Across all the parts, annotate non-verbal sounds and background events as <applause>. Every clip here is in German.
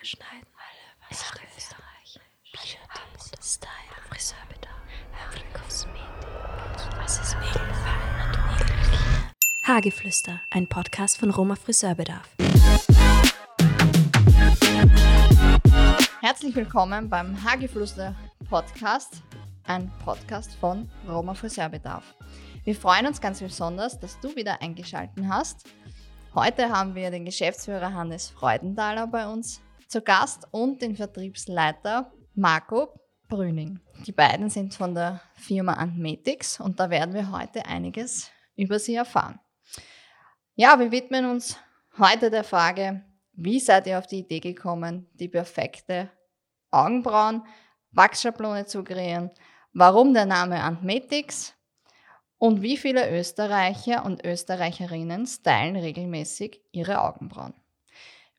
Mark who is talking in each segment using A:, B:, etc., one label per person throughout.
A: Haare schneiden. Alle was in Österreich. Beauty, Style, Friseurbedarf, Haare, Kosmetik. Was ist und? Hageflüster, ein Podcast von Roma Friseurbedarf.
B: Herzlich willkommen beim Hageflüster Podcast, ein Podcast von Roma Friseurbedarf. Wir freuen uns ganz besonders, dass du wieder eingeschaltet hast. Heute haben wir den Geschäftsführer Hannes Freudenthaler bei uns zu Gast und den Vertriebsleiter Marco Brüning. Die beiden sind von der Firma Antmetics und da werden wir heute einiges über sie erfahren. Ja, wir widmen uns heute der Frage, wie seid ihr auf die Idee gekommen, die perfekte Augenbrauen, Wachsschablone zu kreieren? Warum der Name Antmetics? Und wie viele Österreicher und Österreicherinnen stylen regelmäßig ihre Augenbrauen?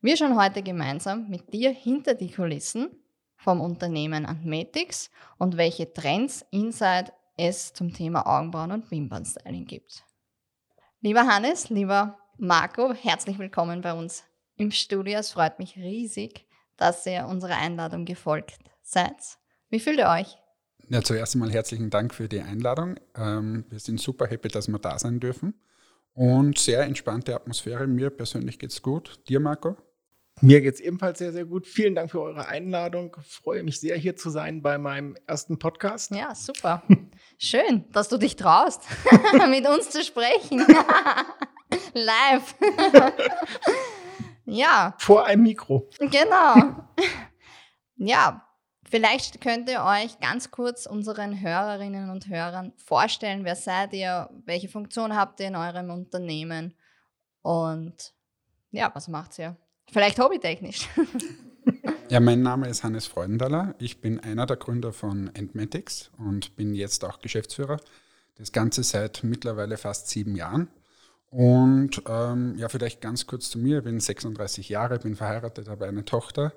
B: Wir schauen heute gemeinsam mit dir hinter die Kulissen vom Unternehmen Antmetics und welche Trends inside es zum Thema Augenbrauen und Wimpernstyling gibt. Lieber Hannes, lieber Marco, herzlich willkommen bei uns im Studio. Es freut mich riesig, dass ihr unserer Einladung gefolgt seid. Wie fühlt ihr euch?
C: Ja, zuerst einmal herzlichen Dank für die Einladung. Ähm, wir sind super happy, dass wir da sein dürfen. Und sehr entspannte Atmosphäre. Mir persönlich geht es gut. Dir, Marco?
D: Mir geht es ebenfalls sehr, sehr gut. Vielen Dank für eure Einladung. Ich freue mich sehr, hier zu sein bei meinem ersten Podcast.
B: Ja, super. <laughs> Schön, dass du dich traust, <laughs> mit uns zu sprechen. <laughs> Live. ja.
D: Vor einem Mikro.
B: Genau. Ja, vielleicht könnt ihr euch ganz kurz unseren Hörerinnen und Hörern vorstellen, wer seid ihr, welche Funktion habt ihr in eurem Unternehmen und ja, was macht ihr? Vielleicht hobbytechnisch. <laughs>
C: Ja, mein Name ist Hannes Freudenthaler. Ich bin einer der Gründer von Entmatics und bin jetzt auch Geschäftsführer. Das Ganze seit mittlerweile fast sieben Jahren. Und ähm, ja, vielleicht ganz kurz zu mir. Ich bin 36 Jahre, bin verheiratet, habe eine Tochter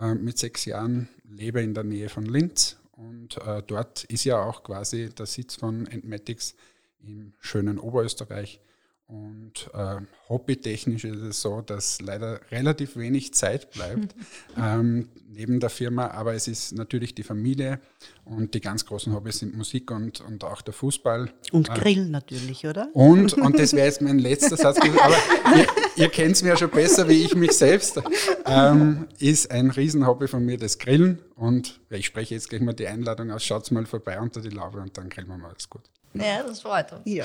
C: äh, mit sechs Jahren, lebe in der Nähe von Linz. Und äh, dort ist ja auch quasi der Sitz von Entmatics im schönen Oberösterreich. Und äh, hobbytechnisch ist es so, dass leider relativ wenig Zeit bleibt <laughs> ähm, neben der Firma, aber es ist natürlich die Familie und die ganz großen Hobbys sind Musik und, und auch der Fußball.
E: Und äh, Grillen natürlich, oder?
C: Und, und das wäre jetzt mein <laughs> letzter Satz, aber ihr, ihr kennt es mir ja schon besser wie ich mich selbst, ähm, ist ein Riesenhobby von mir das Grillen und ich spreche jetzt gleich mal die Einladung aus, schaut mal vorbei unter die Laube und dann grillen wir mal alles gut.
B: Ja, das freut uns.
E: Ja.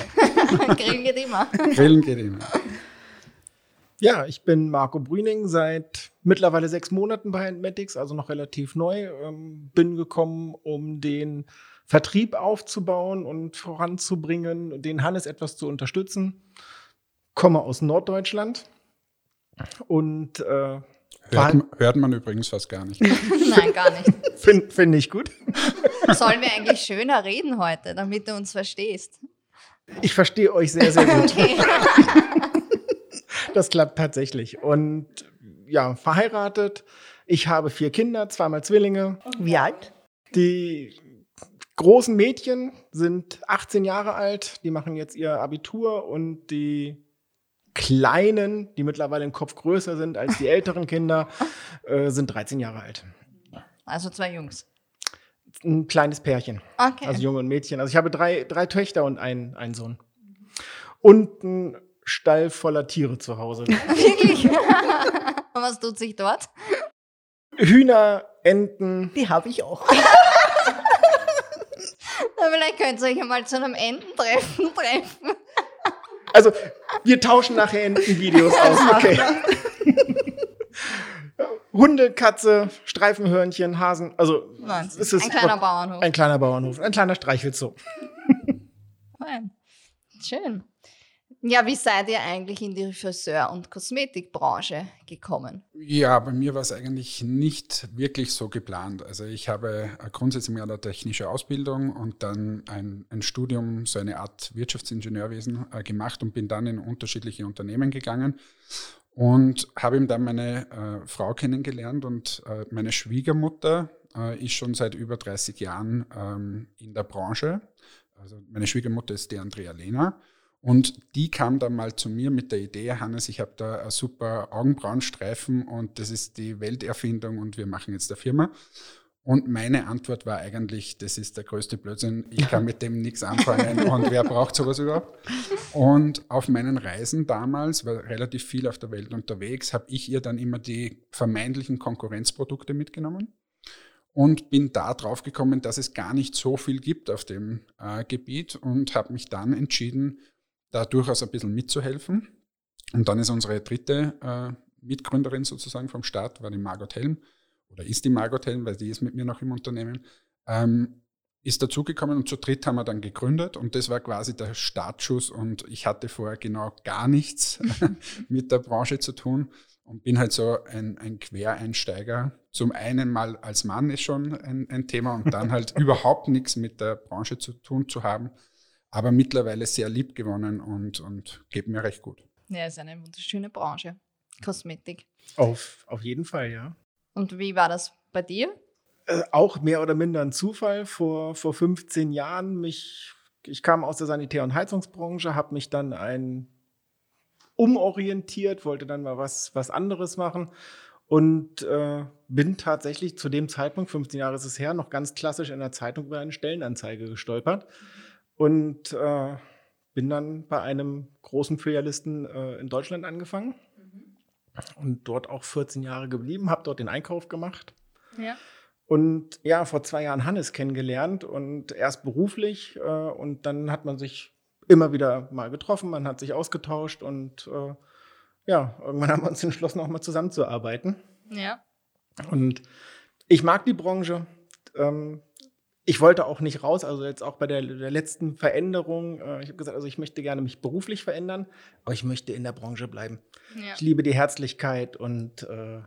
B: Grillen geht immer.
C: Grillen geht immer.
D: Ja, ich bin Marco Brüning, seit mittlerweile sechs Monaten bei Handmatics, also noch relativ neu. Ähm, bin gekommen, um den Vertrieb aufzubauen und voranzubringen, den Hannes etwas zu unterstützen. Komme aus Norddeutschland und äh,
C: Hört, hört man übrigens fast gar nicht. <laughs>
B: Nein, gar nicht.
D: finde find ich gut. <laughs>
B: Sollen wir eigentlich schöner reden heute, damit du uns verstehst?
D: Ich verstehe euch sehr, sehr gut.
B: Okay. <laughs>
D: Das klappt tatsächlich. Und ja, verheiratet. Ich habe vier Kinder, zweimal Zwillinge.
E: Wie alt?
D: Die großen Mädchen sind 18 Jahre alt, die machen jetzt ihr Abitur und die kleinen, die mittlerweile im Kopf größer sind als die älteren Kinder, <laughs> äh, sind 13 Jahre alt.
B: Also zwei Jungs.
D: Ein kleines Pärchen.
B: Okay.
D: Also Junge und Mädchen. Also ich habe drei, drei Töchter und einen, einen Sohn. Und ein Stall voller Tiere zu Hause. <laughs>
B: Wirklich? <laughs> und was tut sich dort?
D: Hühner, Enten.
E: Die habe ich auch. <laughs>
B: Vielleicht könnt ihr euch einmal zu einem Ententreffen treffen.
D: Also, wir tauschen nachher Entenvideos aus. Okay. Hunde, Katze, Streifenhörnchen, Hasen. Also,
B: Wahnsinn.
D: es ist
B: Ein kleiner Bauernhof.
D: Ein kleiner Bauernhof. Ein kleiner Streichelzoo.
B: Schön. Ja, wie seid ihr eigentlich in die Friseur- und Kosmetikbranche gekommen?
C: Ja, bei mir war es eigentlich nicht wirklich so geplant. Also ich habe grundsätzlich mal eine technische Ausbildung und dann ein, ein Studium, so eine Art Wirtschaftsingenieurwesen äh, gemacht und bin dann in unterschiedliche Unternehmen gegangen und habe ihm dann meine äh, Frau kennengelernt und äh, meine Schwiegermutter äh, ist schon seit über 30 Jahren ähm, in der Branche. Also meine Schwiegermutter ist die Andrea Lehner Und die kam dann mal zu mir mit der Idee, Hannes, ich habe da einen super Augenbrauenstreifen und das ist die Welterfindung und wir machen jetzt eine Firma. Und meine Antwort war eigentlich, das ist der größte Blödsinn, ich kann <laughs> mit dem nichts anfangen und wer braucht sowas überhaupt? Und auf meinen Reisen damals, war relativ viel auf der Welt unterwegs, habe ich ihr dann immer die vermeintlichen Konkurrenzprodukte mitgenommen und bin da drauf gekommen, dass es gar nicht so viel gibt auf dem äh, Gebiet und habe mich dann entschieden, da durchaus ein bisschen mitzuhelfen. Und dann ist unsere dritte äh, Mitgründerin sozusagen vom Start, war die Margot Helm oder ist die Margot Helm, weil die ist mit mir noch im Unternehmen, ähm, ist dazugekommen und zu dritt haben wir dann gegründet und das war quasi der Startschuss und ich hatte vorher genau gar nichts <laughs> mit der Branche zu tun und bin halt so ein, ein Quereinsteiger. Zum einen mal als Mann ist schon ein, ein Thema und dann halt <laughs> überhaupt nichts mit der Branche zu tun zu haben, aber mittlerweile sehr lieb gewonnen und, und geht mir recht gut.
B: Ja, ist eine wunderschöne Branche. Kosmetik.
D: Auf, auf jeden Fall, ja.
B: Und wie war das bei dir?
D: Äh, auch mehr oder minder ein Zufall. Vor, vor 15 Jahren, mich, ich kam aus der Sanitär- und Heizungsbranche, habe mich dann ein umorientiert, wollte dann mal was, was anderes machen und äh, bin tatsächlich zu dem Zeitpunkt, 15 Jahre ist es her, noch ganz klassisch in der Zeitung über eine Stellenanzeige gestolpert und äh, bin dann bei einem großen Filialisten äh, in Deutschland angefangen und dort auch 14 Jahre geblieben, habe dort den Einkauf gemacht.
B: Ja.
D: Und ja, vor zwei Jahren Hannes kennengelernt und erst beruflich äh, und dann hat man sich immer wieder mal getroffen, man hat sich ausgetauscht und äh, ja, irgendwann <laughs> haben wir uns entschlossen, auch mal zusammenzuarbeiten.
B: Ja.
D: Und ich mag die Branche. Ähm, ich wollte auch nicht raus, also jetzt auch bei der, der letzten Veränderung. Äh, ich habe gesagt, also ich möchte gerne mich beruflich verändern, aber ich möchte in der Branche bleiben.
B: ja.
D: Ich liebe die Herzlichkeit und äh,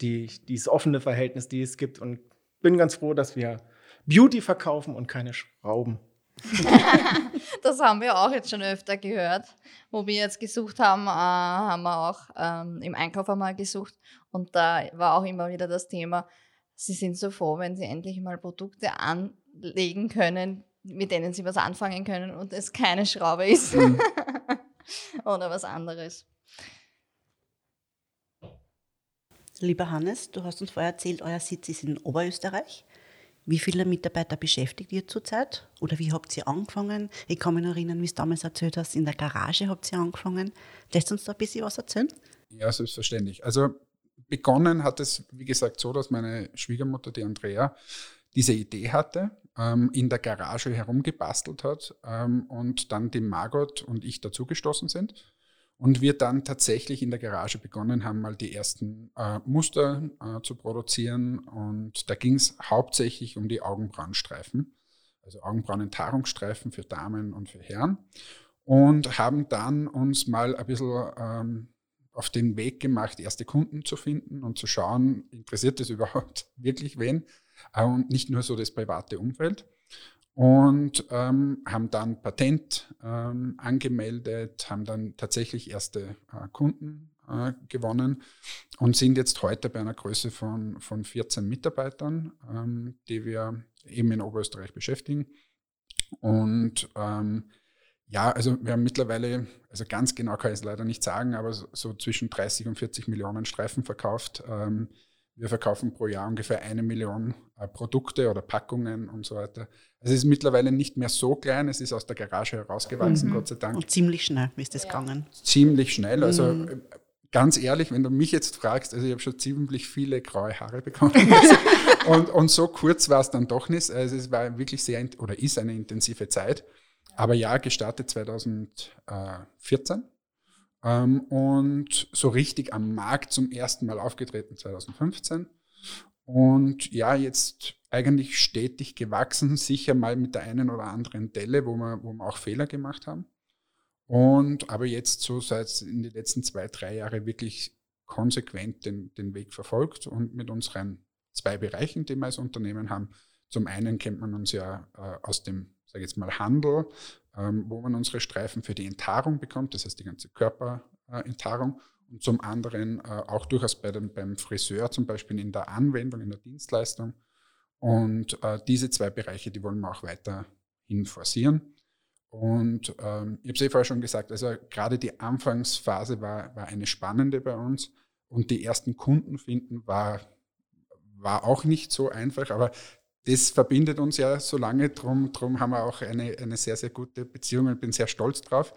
D: die, dieses offene Verhältnis, die es gibt. Und bin ganz froh, dass wir Beauty verkaufen und keine Schrauben. <laughs> <laughs>
B: Das haben wir auch jetzt schon öfter gehört. Wo wir jetzt gesucht haben, äh, haben wir auch ähm, im Einkauf einmal gesucht. Und da war auch immer wieder das Thema, sie sind so froh, wenn sie endlich mal Produkte anlegen können, mit denen sie was anfangen können und es keine Schraube ist. <laughs> Oder was anderes.
E: Lieber Hannes, du hast uns vorher erzählt, euer Sitz ist in Oberösterreich. Wie viele Mitarbeiter beschäftigt ihr zurzeit? Oder wie habt ihr angefangen? Ich kann mich noch erinnern, wie du damals erzählt hast, in der Garage habt ihr angefangen. Lässt uns da ein bisschen was erzählen?
C: Ja, selbstverständlich. Also begonnen hat es, wie gesagt, so, dass meine Schwiegermutter, die Andrea, diese Idee hatte, ähm, in der Garage herumgebastelt hat ähm, und dann die Margot und ich dazugestoßen sind. Und wir dann tatsächlich in der Garage begonnen haben, mal die ersten äh, Muster äh, zu produzieren. Und da ging es hauptsächlich um die Augenbrauenstreifen, also Augenbrauenenthaarungsstreifen für Damen und für Herren. Und haben dann uns mal ein bisschen ähm, auf den Weg gemacht, erste Kunden zu finden und zu schauen, interessiert das <laughs> überhaupt wirklich wen? Äh, und nicht nur so das private Umfeld und ähm, haben dann Patent ähm, angemeldet, haben dann tatsächlich erste äh, Kunden äh, gewonnen und sind jetzt heute bei einer Größe von, von 14 Mitarbeitern, ähm, die wir eben in Oberösterreich beschäftigen. Und ähm, ja, also wir haben mittlerweile, also ganz genau kann ich es leider nicht sagen, aber so, so zwischen 30 und 40 Millionen Streifen verkauft. Ähm, wir verkaufen pro Jahr ungefähr eine Million äh, Produkte oder Packungen und so weiter. Also es ist mittlerweile nicht mehr so klein, es ist aus der Garage herausgewachsen,
E: Mhm.
C: Gott sei Dank.
E: Und ziemlich schnell ist das
B: Ja.
E: gegangen.
C: Ziemlich schnell. Also
E: Mhm.
C: äh, ganz ehrlich, wenn du mich jetzt fragst, also ich habe schon ziemlich viele graue Haare bekommen. <laughs> Und, und so kurz war es dann doch nicht. Also es war wirklich sehr, oder ist eine intensive Zeit. Aber ja, gestartet 2014. Ähm, und so richtig am Markt zum ersten Mal aufgetreten 2015. Und ja, jetzt eigentlich stetig gewachsen, sicher mal mit der einen oder anderen Delle, wo wir, wo wir auch Fehler gemacht haben. Und aber jetzt so seit in den letzten zwei, drei Jahren wirklich konsequent den, den Weg verfolgt und mit unseren zwei Bereichen, die wir als Unternehmen haben. Zum einen kennt man uns ja äh, aus dem, sage jetzt mal, Handel, ähm, wo man unsere Streifen für die Enthaarung bekommt, das heißt die ganze Körperenthaarung. Und zum anderen äh, auch durchaus bei dem, beim Friseur zum Beispiel in der Anwendung, in der Dienstleistung. Und äh, diese zwei Bereiche, die wollen wir auch weiterhin forcieren. Und ähm, ich habe es eh vorher schon gesagt, also gerade die Anfangsphase war, war eine spannende bei uns und die ersten Kunden finden war, war auch nicht so einfach, aber das verbindet uns ja so lange, drum, drum haben wir auch eine, eine sehr, sehr gute Beziehung und bin sehr stolz drauf.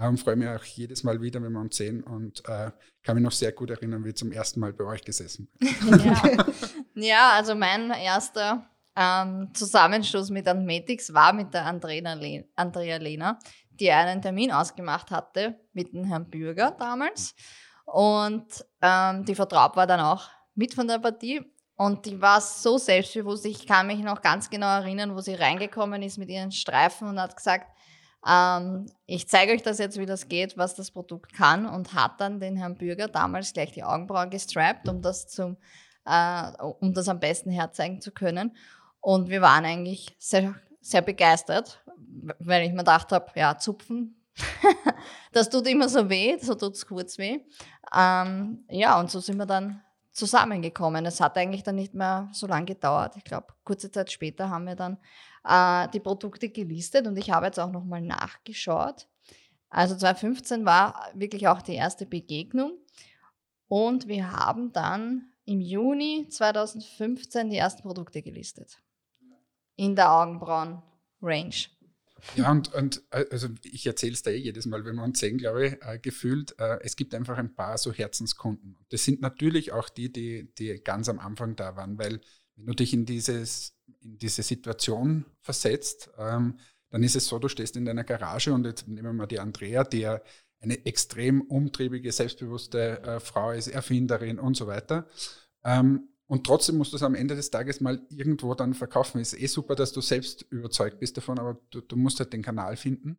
C: Ähm, freue mich auch jedes Mal wieder, wenn wir uns sehen und äh, kann mich noch sehr gut erinnern, wie ich zum ersten Mal bei euch gesessen bin.
B: ja. <laughs> ja, also mein erster ähm, Zusammenstoß mit Antmetics war mit der Andrea, Le Andrea Lehner, die einen Termin ausgemacht hatte mit dem Herrn Bürger damals. Und ähm, die Vertraub war dann auch mit von der Partie. Und die war so selbstbewusst. Ich kann mich noch ganz genau erinnern, wo sie reingekommen ist mit ihren Streifen und hat gesagt, ähm, ich zeige euch das jetzt, wie das geht, was das Produkt kann und hat dann den Herrn Bürger damals gleich die Augenbrauen gestrappt, um das, zum, äh, um das am besten herzeigen zu können. Und wir waren eigentlich sehr, sehr begeistert, weil ich mir gedacht habe, ja, zupfen, <laughs> das tut immer so weh, so tut es kurz weh. Ähm, ja, und so sind wir dann zusammengekommen. Es hat eigentlich dann nicht mehr so lange gedauert. Ich glaube, kurze Zeit später haben wir dann äh, die Produkte gelistet und ich habe jetzt auch nochmal nachgeschaut. Also 2015 war wirklich auch die erste Begegnung und wir haben dann im Juni 2015 die ersten Produkte gelistet. In der Augenbrauen-Range.
C: Ja, und, und also ich erzähle es da eh jedes Mal, wenn wir uns sehen, glaube ich, äh, gefühlt, äh, es gibt einfach ein paar so Herzenskunden. Das sind natürlich auch die, die, die ganz am Anfang da waren, weil wenn du dich in, dieses, in diese Situation versetzt, ähm, dann ist es so, du stehst in deiner Garage und jetzt nehmen wir mal die Andrea, die ja eine extrem umtriebige, selbstbewusste äh, Frau ist, Erfinderin und so weiter. Ähm, und trotzdem musst du es am Ende des Tages mal irgendwo dann verkaufen. Ist eh super, dass du selbst überzeugt bist davon, aber du, du musst halt den Kanal finden.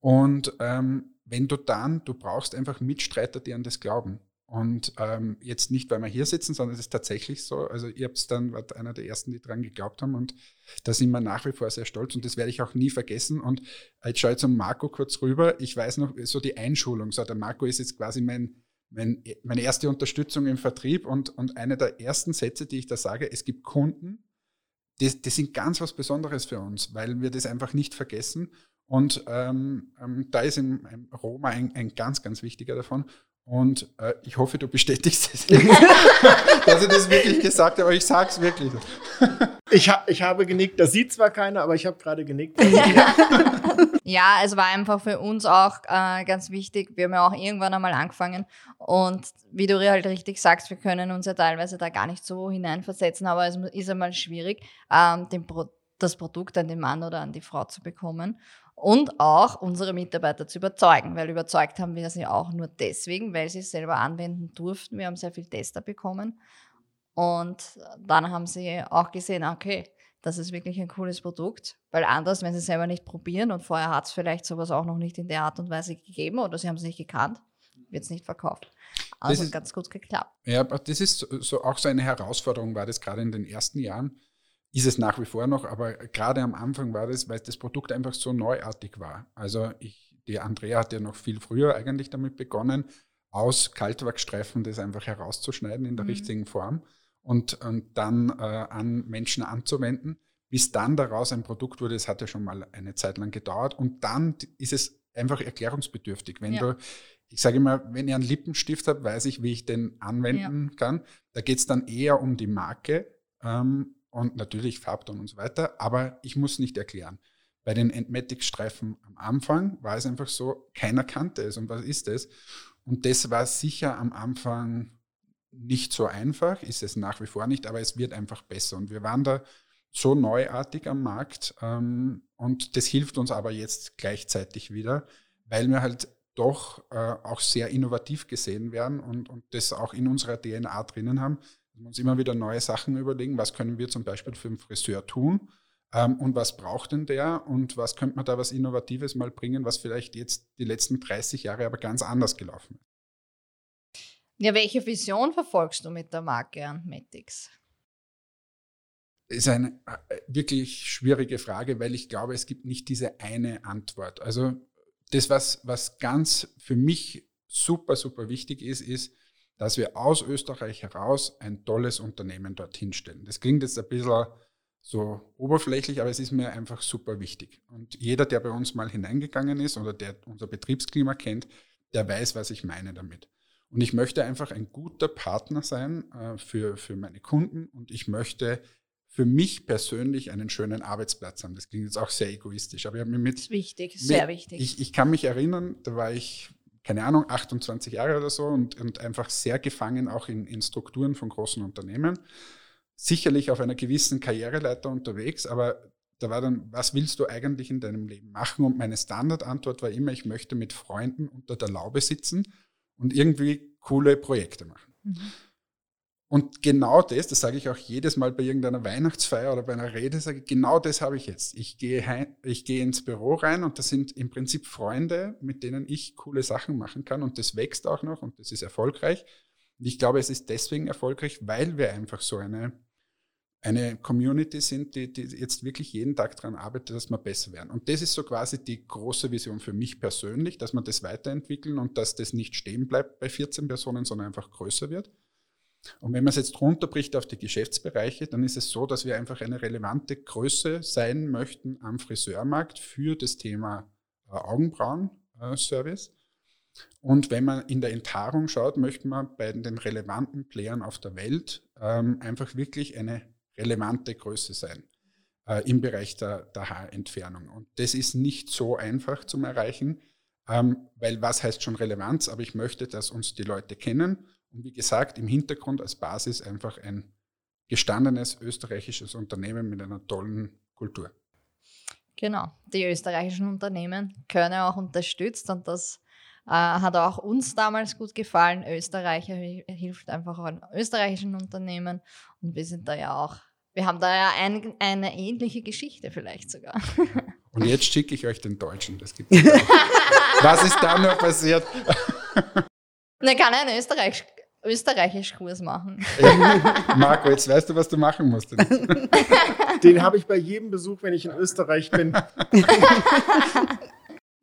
C: Und ähm, wenn du dann, du brauchst einfach Mitstreiter, die an das glauben. Und ähm, jetzt nicht, weil wir hier sitzen, sondern es ist tatsächlich so. Also ihr habt es dann, wart einer der ersten, die dran geglaubt haben und da sind wir nach wie vor sehr stolz und das werde ich auch nie vergessen. Und jetzt schaue ich zum Marco kurz rüber. Ich weiß noch, so die Einschulung, so der Marco ist jetzt quasi mein, mein, meine erste Unterstützung im Vertrieb und, und eine der ersten Sätze, die ich da sage, es gibt Kunden, die, die sind ganz was Besonderes für uns, weil wir das einfach nicht vergessen. Und ähm, ähm, da ist im, im Roma ein, ein ganz, ganz wichtiger davon. Und äh, ich hoffe, du bestätigst es, <laughs> dass ich das wirklich gesagt habe, aber ich sage es wirklich. <laughs>
D: ich, ha ich habe genickt, das sieht zwar keiner, aber ich habe gerade genickt. <laughs>
B: ja, es war einfach für uns auch äh, ganz wichtig. Wir haben ja auch irgendwann einmal angefangen und wie du halt richtig sagst, wir können uns ja teilweise da gar nicht so hineinversetzen, aber es ist einmal schwierig, ähm, Pro das Produkt an den Mann oder an die Frau zu bekommen und auch unsere Mitarbeiter zu überzeugen, weil überzeugt haben wir sie auch nur deswegen, weil sie es selber anwenden durften. Wir haben sehr viel Tester bekommen und dann haben sie auch gesehen, okay, das ist wirklich ein cooles Produkt, weil anders, wenn sie selber nicht probieren und vorher hat es vielleicht sowas auch noch nicht in der Art und Weise gegeben oder sie haben es nicht gekannt, wird es nicht verkauft. Also das ist, ganz gut geklappt.
C: Ja, aber das ist so, auch so eine Herausforderung, war das gerade in den ersten Jahren ist es nach wie vor noch, aber gerade am Anfang war das, weil das Produkt einfach so neuartig war. Also ich, die Andrea hat ja noch viel früher eigentlich damit begonnen, aus Kaltwachsstreifen das einfach herauszuschneiden in der mhm. richtigen Form und, und dann äh, an Menschen anzuwenden, bis dann daraus ein Produkt wurde. Das hat ja schon mal eine Zeit lang gedauert und dann ist es einfach erklärungsbedürftig. Wenn ja. du, ich sage immer, wenn ich einen Lippenstift habe, weiß ich, wie ich den anwenden ja. kann. Da geht es dann eher um die Marke ähm, und natürlich Farbton und so weiter, aber ich muss nicht erklären. Bei den Entmatic-Streifen am Anfang war es einfach so, keiner kannte es und was ist es? Und das war sicher am Anfang nicht so einfach, ist es nach wie vor nicht, aber es wird einfach besser. Und wir waren da so neuartig am Markt ähm, und das hilft uns aber jetzt gleichzeitig wieder, weil wir halt doch äh, auch sehr innovativ gesehen werden und, und das auch in unserer DNA drinnen haben uns immer wieder neue Sachen überlegen, was können wir zum Beispiel für einen Friseur tun ähm, und was braucht denn der und was könnte man da was Innovatives mal bringen, was vielleicht jetzt die letzten 30 Jahre aber ganz anders gelaufen ist.
B: Ja, welche Vision verfolgst du mit der Marke Antmetics?
C: ist eine äh, wirklich schwierige Frage, weil ich glaube, es gibt nicht diese eine Antwort. Also das, was, was ganz für mich super, super wichtig ist, ist, dass wir aus Österreich heraus ein tolles Unternehmen dorthin stellen. Das klingt jetzt ein bisschen so oberflächlich, aber es ist mir einfach super wichtig. Und jeder, der bei uns mal hineingegangen ist oder der unser Betriebsklima kennt, der weiß, was ich meine damit. Und ich möchte einfach ein guter Partner sein äh, für, für meine Kunden und ich möchte für mich persönlich einen schönen Arbeitsplatz haben. Das klingt jetzt auch sehr egoistisch, aber ich habe mir mit. Das ist
B: wichtig, sehr mit, wichtig.
C: Ich, ich kann mich erinnern, da war ich, keine Ahnung, 28 Jahre oder so und, und einfach sehr gefangen auch in, in Strukturen von großen Unternehmen. Sicherlich auf einer gewissen Karriereleiter unterwegs, aber da war dann, was willst du eigentlich in deinem Leben machen? Und meine Standardantwort war immer, ich möchte mit Freunden unter der Laube sitzen und irgendwie coole Projekte machen. Mhm. Und genau das, das sage ich auch jedes Mal bei irgendeiner Weihnachtsfeier oder bei einer Rede, sage ich, genau das habe ich jetzt. Ich gehe, heim, ich gehe ins Büro rein und das sind im Prinzip Freunde, mit denen ich coole Sachen machen kann und das wächst auch noch und das ist erfolgreich. Und ich glaube, es ist deswegen erfolgreich, weil wir einfach so eine, eine Community sind, die, die jetzt wirklich jeden Tag daran arbeitet, dass wir besser werden. Und das ist so quasi die große Vision für mich persönlich, dass wir das weiterentwickeln und dass das nicht stehen bleibt bei 14 Personen, sondern einfach größer wird. Und wenn man es jetzt runterbricht auf die Geschäftsbereiche, dann ist es so, dass wir einfach eine relevante Größe sein möchten am Friseurmarkt für das Thema äh, Augenbrauen-Service. Und wenn man in der Enthaarung schaut, möchte man bei den relevanten Playern auf der Welt ähm, einfach wirklich eine relevante Größe sein äh, im Bereich der, der, Haarentfernung. Und das ist nicht so einfach zum Erreichen, ähm, weil was heißt schon Relevanz? Aber ich möchte, dass uns die Leute kennen und wie gesagt, im Hintergrund als Basis einfach ein gestandenes österreichisches Unternehmen mit einer tollen Kultur.
B: Genau, die österreichischen Unternehmen können auch unterstützt und das äh, hat auch uns damals gut gefallen. Österreicher hilft einfach auch an österreichischen Unternehmen und wir sind da ja auch, wir haben da ja ein, eine ähnliche Geschichte vielleicht sogar.
C: Und jetzt schicke ich euch den Deutschen, das gibt <laughs> Was ist da noch passiert?
B: Ne, kann er in Österreich österreichisch Kurs machen. <laughs>
C: Marco, jetzt weißt du, was du machen musst. <laughs>
D: Den habe ich bei jedem Besuch, wenn ich in Österreich bin. <laughs>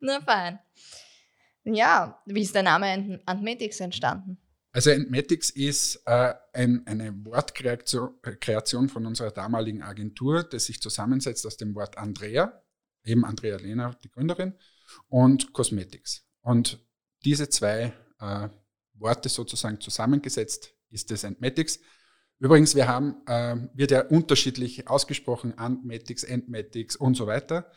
B: Na fein. Ja, wie ist der Name Antmetics entstanden?
C: Also Antmetics ist äh, ein, eine Wortkreation von unserer damaligen Agentur, das sich zusammensetzt aus dem Wort Andrea, eben Andrea Lehner, die Gründerin, und Cosmetics. Und diese zwei äh, Worte sozusagen zusammengesetzt ist das Antmatics. Übrigens, wir haben, äh, wird ja unterschiedlich ausgesprochen, Antmatics, Antmatics und so weiter.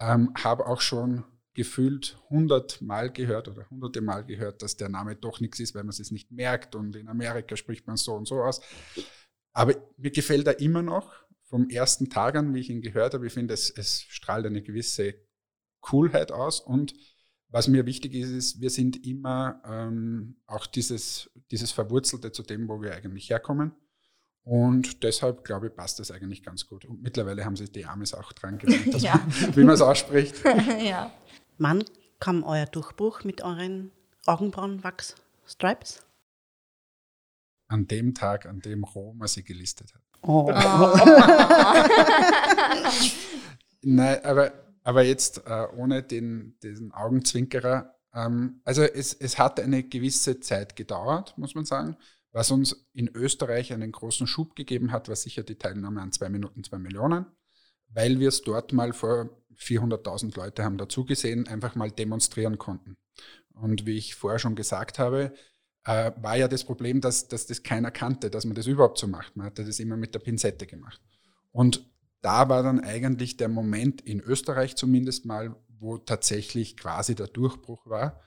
C: Ähm, habe auch schon gefühlt hundert Mal gehört oder hunderte Mal gehört, dass der Name doch nichts ist, weil man es nicht merkt und in Amerika spricht man so und so aus. Aber mir gefällt er immer noch vom ersten Tag an, wie ich ihn gehört habe. Ich finde, es, es strahlt eine gewisse Coolheit aus und was mir wichtig ist, ist, wir sind immer ähm, auch dieses, dieses Verwurzelte zu dem, wo wir eigentlich herkommen. Und deshalb, glaube ich, passt das eigentlich ganz gut. Und mittlerweile haben sich die Amis auch dran gewöhnt, <laughs> ja. wie man es ausspricht. <laughs>
E: ja. Wann kam euer Durchbruch mit euren Augenbrauenwachs-Stripes?
C: An dem Tag, an dem Roma sie gelistet hat.
E: Oh. <laughs>
C: Nein, aber aber jetzt äh, ohne den, diesen Augenzwinkerer. Ähm, also es, es hat eine gewisse Zeit gedauert, muss man sagen. Was uns in Österreich einen großen Schub gegeben hat, war sicher die Teilnahme an zwei Minuten, zwei Millionen, weil wir es dort mal vor 400.000 Leute haben dazugesehen, einfach mal demonstrieren konnten. Und wie ich vorher schon gesagt habe, äh, war ja das Problem, dass, dass das keiner kannte, dass man das überhaupt so macht. Man hatte das immer mit der Pinzette gemacht. Und da war dann eigentlich der Moment in Österreich zumindest mal, wo tatsächlich quasi der Durchbruch war.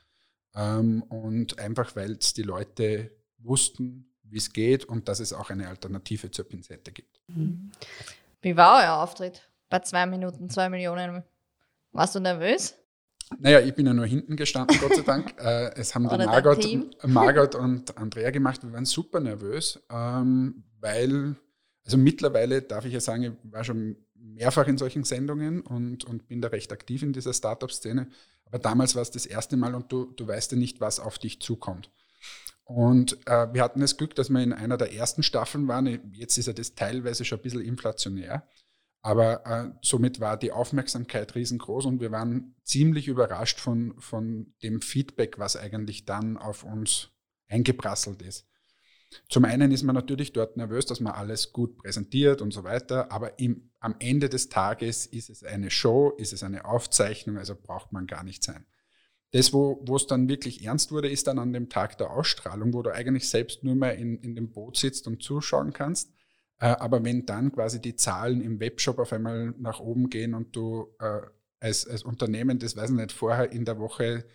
C: Ähm, und einfach, weil es die Leute wussten, wie es geht und dass es auch eine Alternative zur Pinzette gibt. Mhm.
B: Wie war euer Auftritt bei zwei Minuten, zwei Millionen? Warst du nervös?
C: Naja, ich bin ja nur hinten gestanden, Gott sei Dank. <laughs> Äh, es haben die Margot, Margot und Andrea gemacht. Wir waren super nervös, ähm, weil also mittlerweile darf ich ja sagen, ich war schon mehrfach in solchen Sendungen und, und bin da recht aktiv in dieser Startup-Szene. Aber damals war es das erste Mal und du, du weißt ja nicht, was auf dich zukommt. Und äh, wir hatten das Glück, dass wir in einer der ersten Staffeln waren. Jetzt ist ja das teilweise schon ein bisschen inflationär. Aber äh, somit war die Aufmerksamkeit riesengroß und wir waren ziemlich überrascht von, von dem Feedback, was eigentlich dann auf uns eingeprasselt ist. Zum einen ist man natürlich dort nervös, dass man alles gut präsentiert und so weiter, aber im, am Ende des Tages ist es eine Show, ist es eine Aufzeichnung, also braucht man gar nicht sein. Das, wo es dann wirklich ernst wurde, ist dann an dem Tag der Ausstrahlung, wo du eigentlich selbst nur mehr in, in dem Boot sitzt und zuschauen kannst. Äh, aber wenn dann quasi die Zahlen im Webshop auf einmal nach oben gehen und du äh, als, als Unternehmen, das weiß ich nicht, vorher in der Woche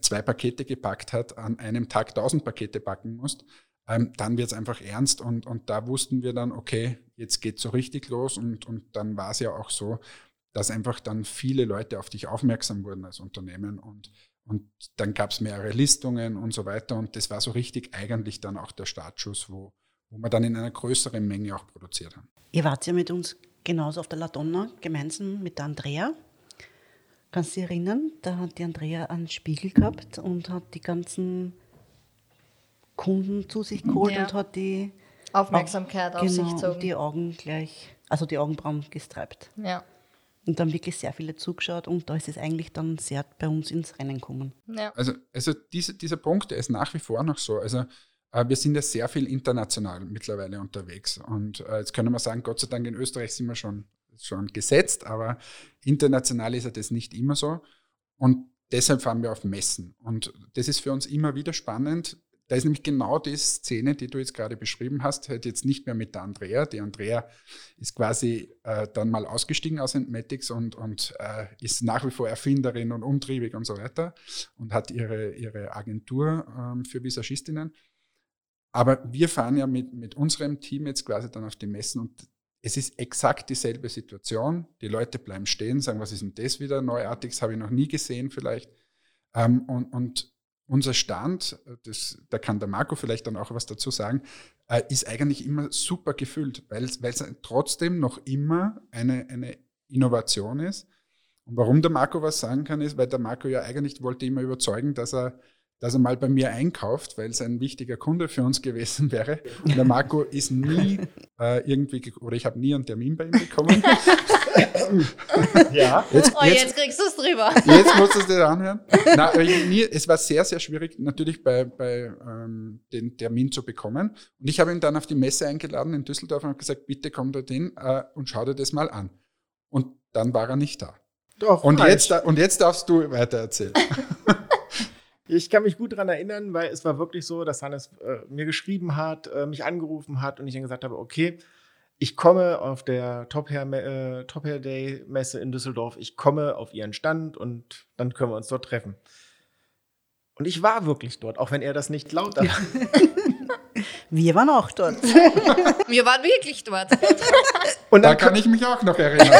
C: zwei Pakete gepackt hat, an einem Tag tausend Pakete packen musst, ähm, dann wird es einfach ernst und, und da wussten wir dann, okay, jetzt geht so richtig los und, und dann war es ja auch so, dass einfach dann viele Leute auf dich aufmerksam wurden als Unternehmen und, und dann gab es mehrere Listungen und so weiter und das war so richtig eigentlich dann auch der Startschuss, wo, wo wir dann in einer größeren Menge auch produziert haben.
E: Ihr wart ja mit uns genauso auf der Ladonna, gemeinsam mit der Andrea. Kannst du dich erinnern? Da hat die Andrea einen Spiegel gehabt und hat die ganzen Kunden zu sich geholt
B: Ja.
E: und hat die,
B: Aufmerksamkeit auf sich
E: genau,
B: gezogen.
E: die Augen gleich, also die Augenbrauen gestreibt.
B: Ja.
E: Und dann wirklich sehr viele zugeschaut und da ist es eigentlich dann sehr bei uns ins Rennen gekommen.
B: ja.
C: Also, also diese, dieser Punkt, der ist nach wie vor noch so. Also äh, wir sind ja sehr viel international mittlerweile unterwegs. Und äh, jetzt können wir sagen, Gott sei Dank in Österreich sind wir schon, schon gesetzt, aber international ist ja das nicht immer so. Und deshalb fahren wir auf Messen. Und das ist für uns immer wieder spannend. Da ist nämlich genau die Szene, die du jetzt gerade beschrieben hast, halt jetzt nicht mehr mit der Andrea. Die Andrea ist quasi äh, dann mal ausgestiegen aus Entmatics und, und äh, ist nach wie vor Erfinderin und umtriebig und so weiter und hat ihre, ihre Agentur ähm, für Visagistinnen. Aber wir fahren ja mit, mit unserem Team jetzt quasi dann auf die Messen und es ist exakt dieselbe Situation. Die Leute bleiben stehen, sagen, was ist denn das wieder Neuartiges, habe ich noch nie gesehen vielleicht. Ähm, und, und unser Stand, das, da kann der Marco vielleicht dann auch was dazu sagen, äh, ist eigentlich immer super gefüllt, weil es trotzdem noch immer eine, eine Innovation ist. Und warum der Marco was sagen kann, ist, weil der Marco ja eigentlich wollte immer überzeugen, dass er, dass er mal bei mir einkauft, weil es ein wichtiger Kunde für uns gewesen wäre. Und der Marco ist nie <laughs> äh, irgendwie, ge- oder ich habe nie einen Termin bei ihm bekommen.
D: Ja. <laughs>
C: Jetzt,
B: Oh, jetzt, kriegst du es drüber.
C: Jetzt musst du es dir anhören. Ich, nie, es war sehr, sehr schwierig, natürlich bei, bei ähm, den Termin zu bekommen. Und ich habe ihn dann auf die Messe eingeladen in Düsseldorf und habe gesagt, bitte komm dorthin äh, und schau dir das mal an. Und dann war er nicht da.
D: Doch,
C: Und
D: falsch.
C: jetzt, da- und jetzt darfst du weiter erzählen.
D: Ich kann mich gut daran erinnern, weil es war wirklich so, dass Hannes äh, mir geschrieben hat, äh, mich angerufen hat und ich dann gesagt habe, okay, ich komme auf der Top Hair, äh, Top Hair Day Messe in Düsseldorf, ich komme auf ihren Stand und dann können wir uns dort treffen. Und ich war wirklich dort, auch wenn er das nicht laut hat. <laughs>
E: Wir waren auch dort. <laughs>
B: Wir waren wirklich dort. <laughs>
D: Und
C: Da
D: dann,
C: kann ich mich auch noch erinnern.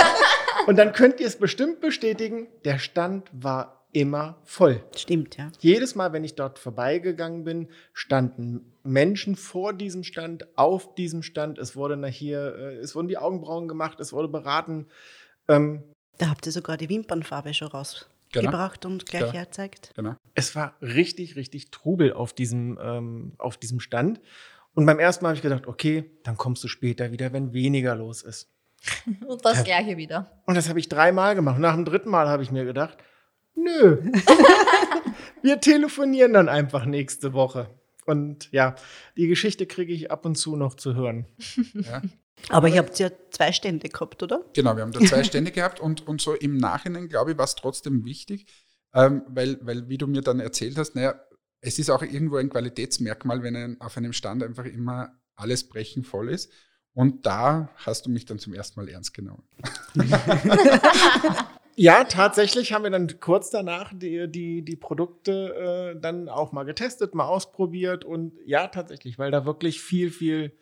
D: und dann könnt ihr es bestimmt bestätigen, der Stand war immer voll.
E: Stimmt, ja.
D: Jedes Mal, wenn ich dort vorbeigegangen bin, standen Menschen vor diesem Stand, auf diesem Stand. Es wurde nach hier, äh, es wurden die Augenbrauen gemacht, es wurde beraten. Ähm,
E: Da habt ihr sogar die Wimpernfarbe schon rausgebracht und gleich
C: Ja.
E: hergezeigt.
C: Genau.
D: es war richtig, richtig Trubel auf diesem, ähm, auf diesem Stand. Und beim ersten Mal habe ich gedacht, okay, dann kommst du später wieder, wenn weniger los ist. <laughs>
B: Und das gleiche wieder.
D: Und das habe ich dreimal gemacht. Und nach dem dritten Mal habe ich mir gedacht, nö, <laughs> wir telefonieren dann einfach nächste Woche. Und ja, die Geschichte kriege ich ab und zu noch zu hören.
C: Ja.
E: Aber ihr habt ja zwei Stände gehabt, oder?
C: Genau, wir haben da zwei Stände gehabt und, und so im Nachhinein, glaube ich, war es trotzdem wichtig, ähm, weil, weil, wie du mir dann erzählt hast, naja, es ist auch irgendwo ein Qualitätsmerkmal, wenn ein, auf einem Stand einfach immer alles brechen voll ist. Und da hast du mich dann zum ersten Mal ernst genommen. <laughs> <laughs>
D: Ja, tatsächlich haben wir dann kurz danach die, die, die Produkte äh, dann auch mal getestet, mal ausprobiert. Und ja, tatsächlich, weil da wirklich viel, viel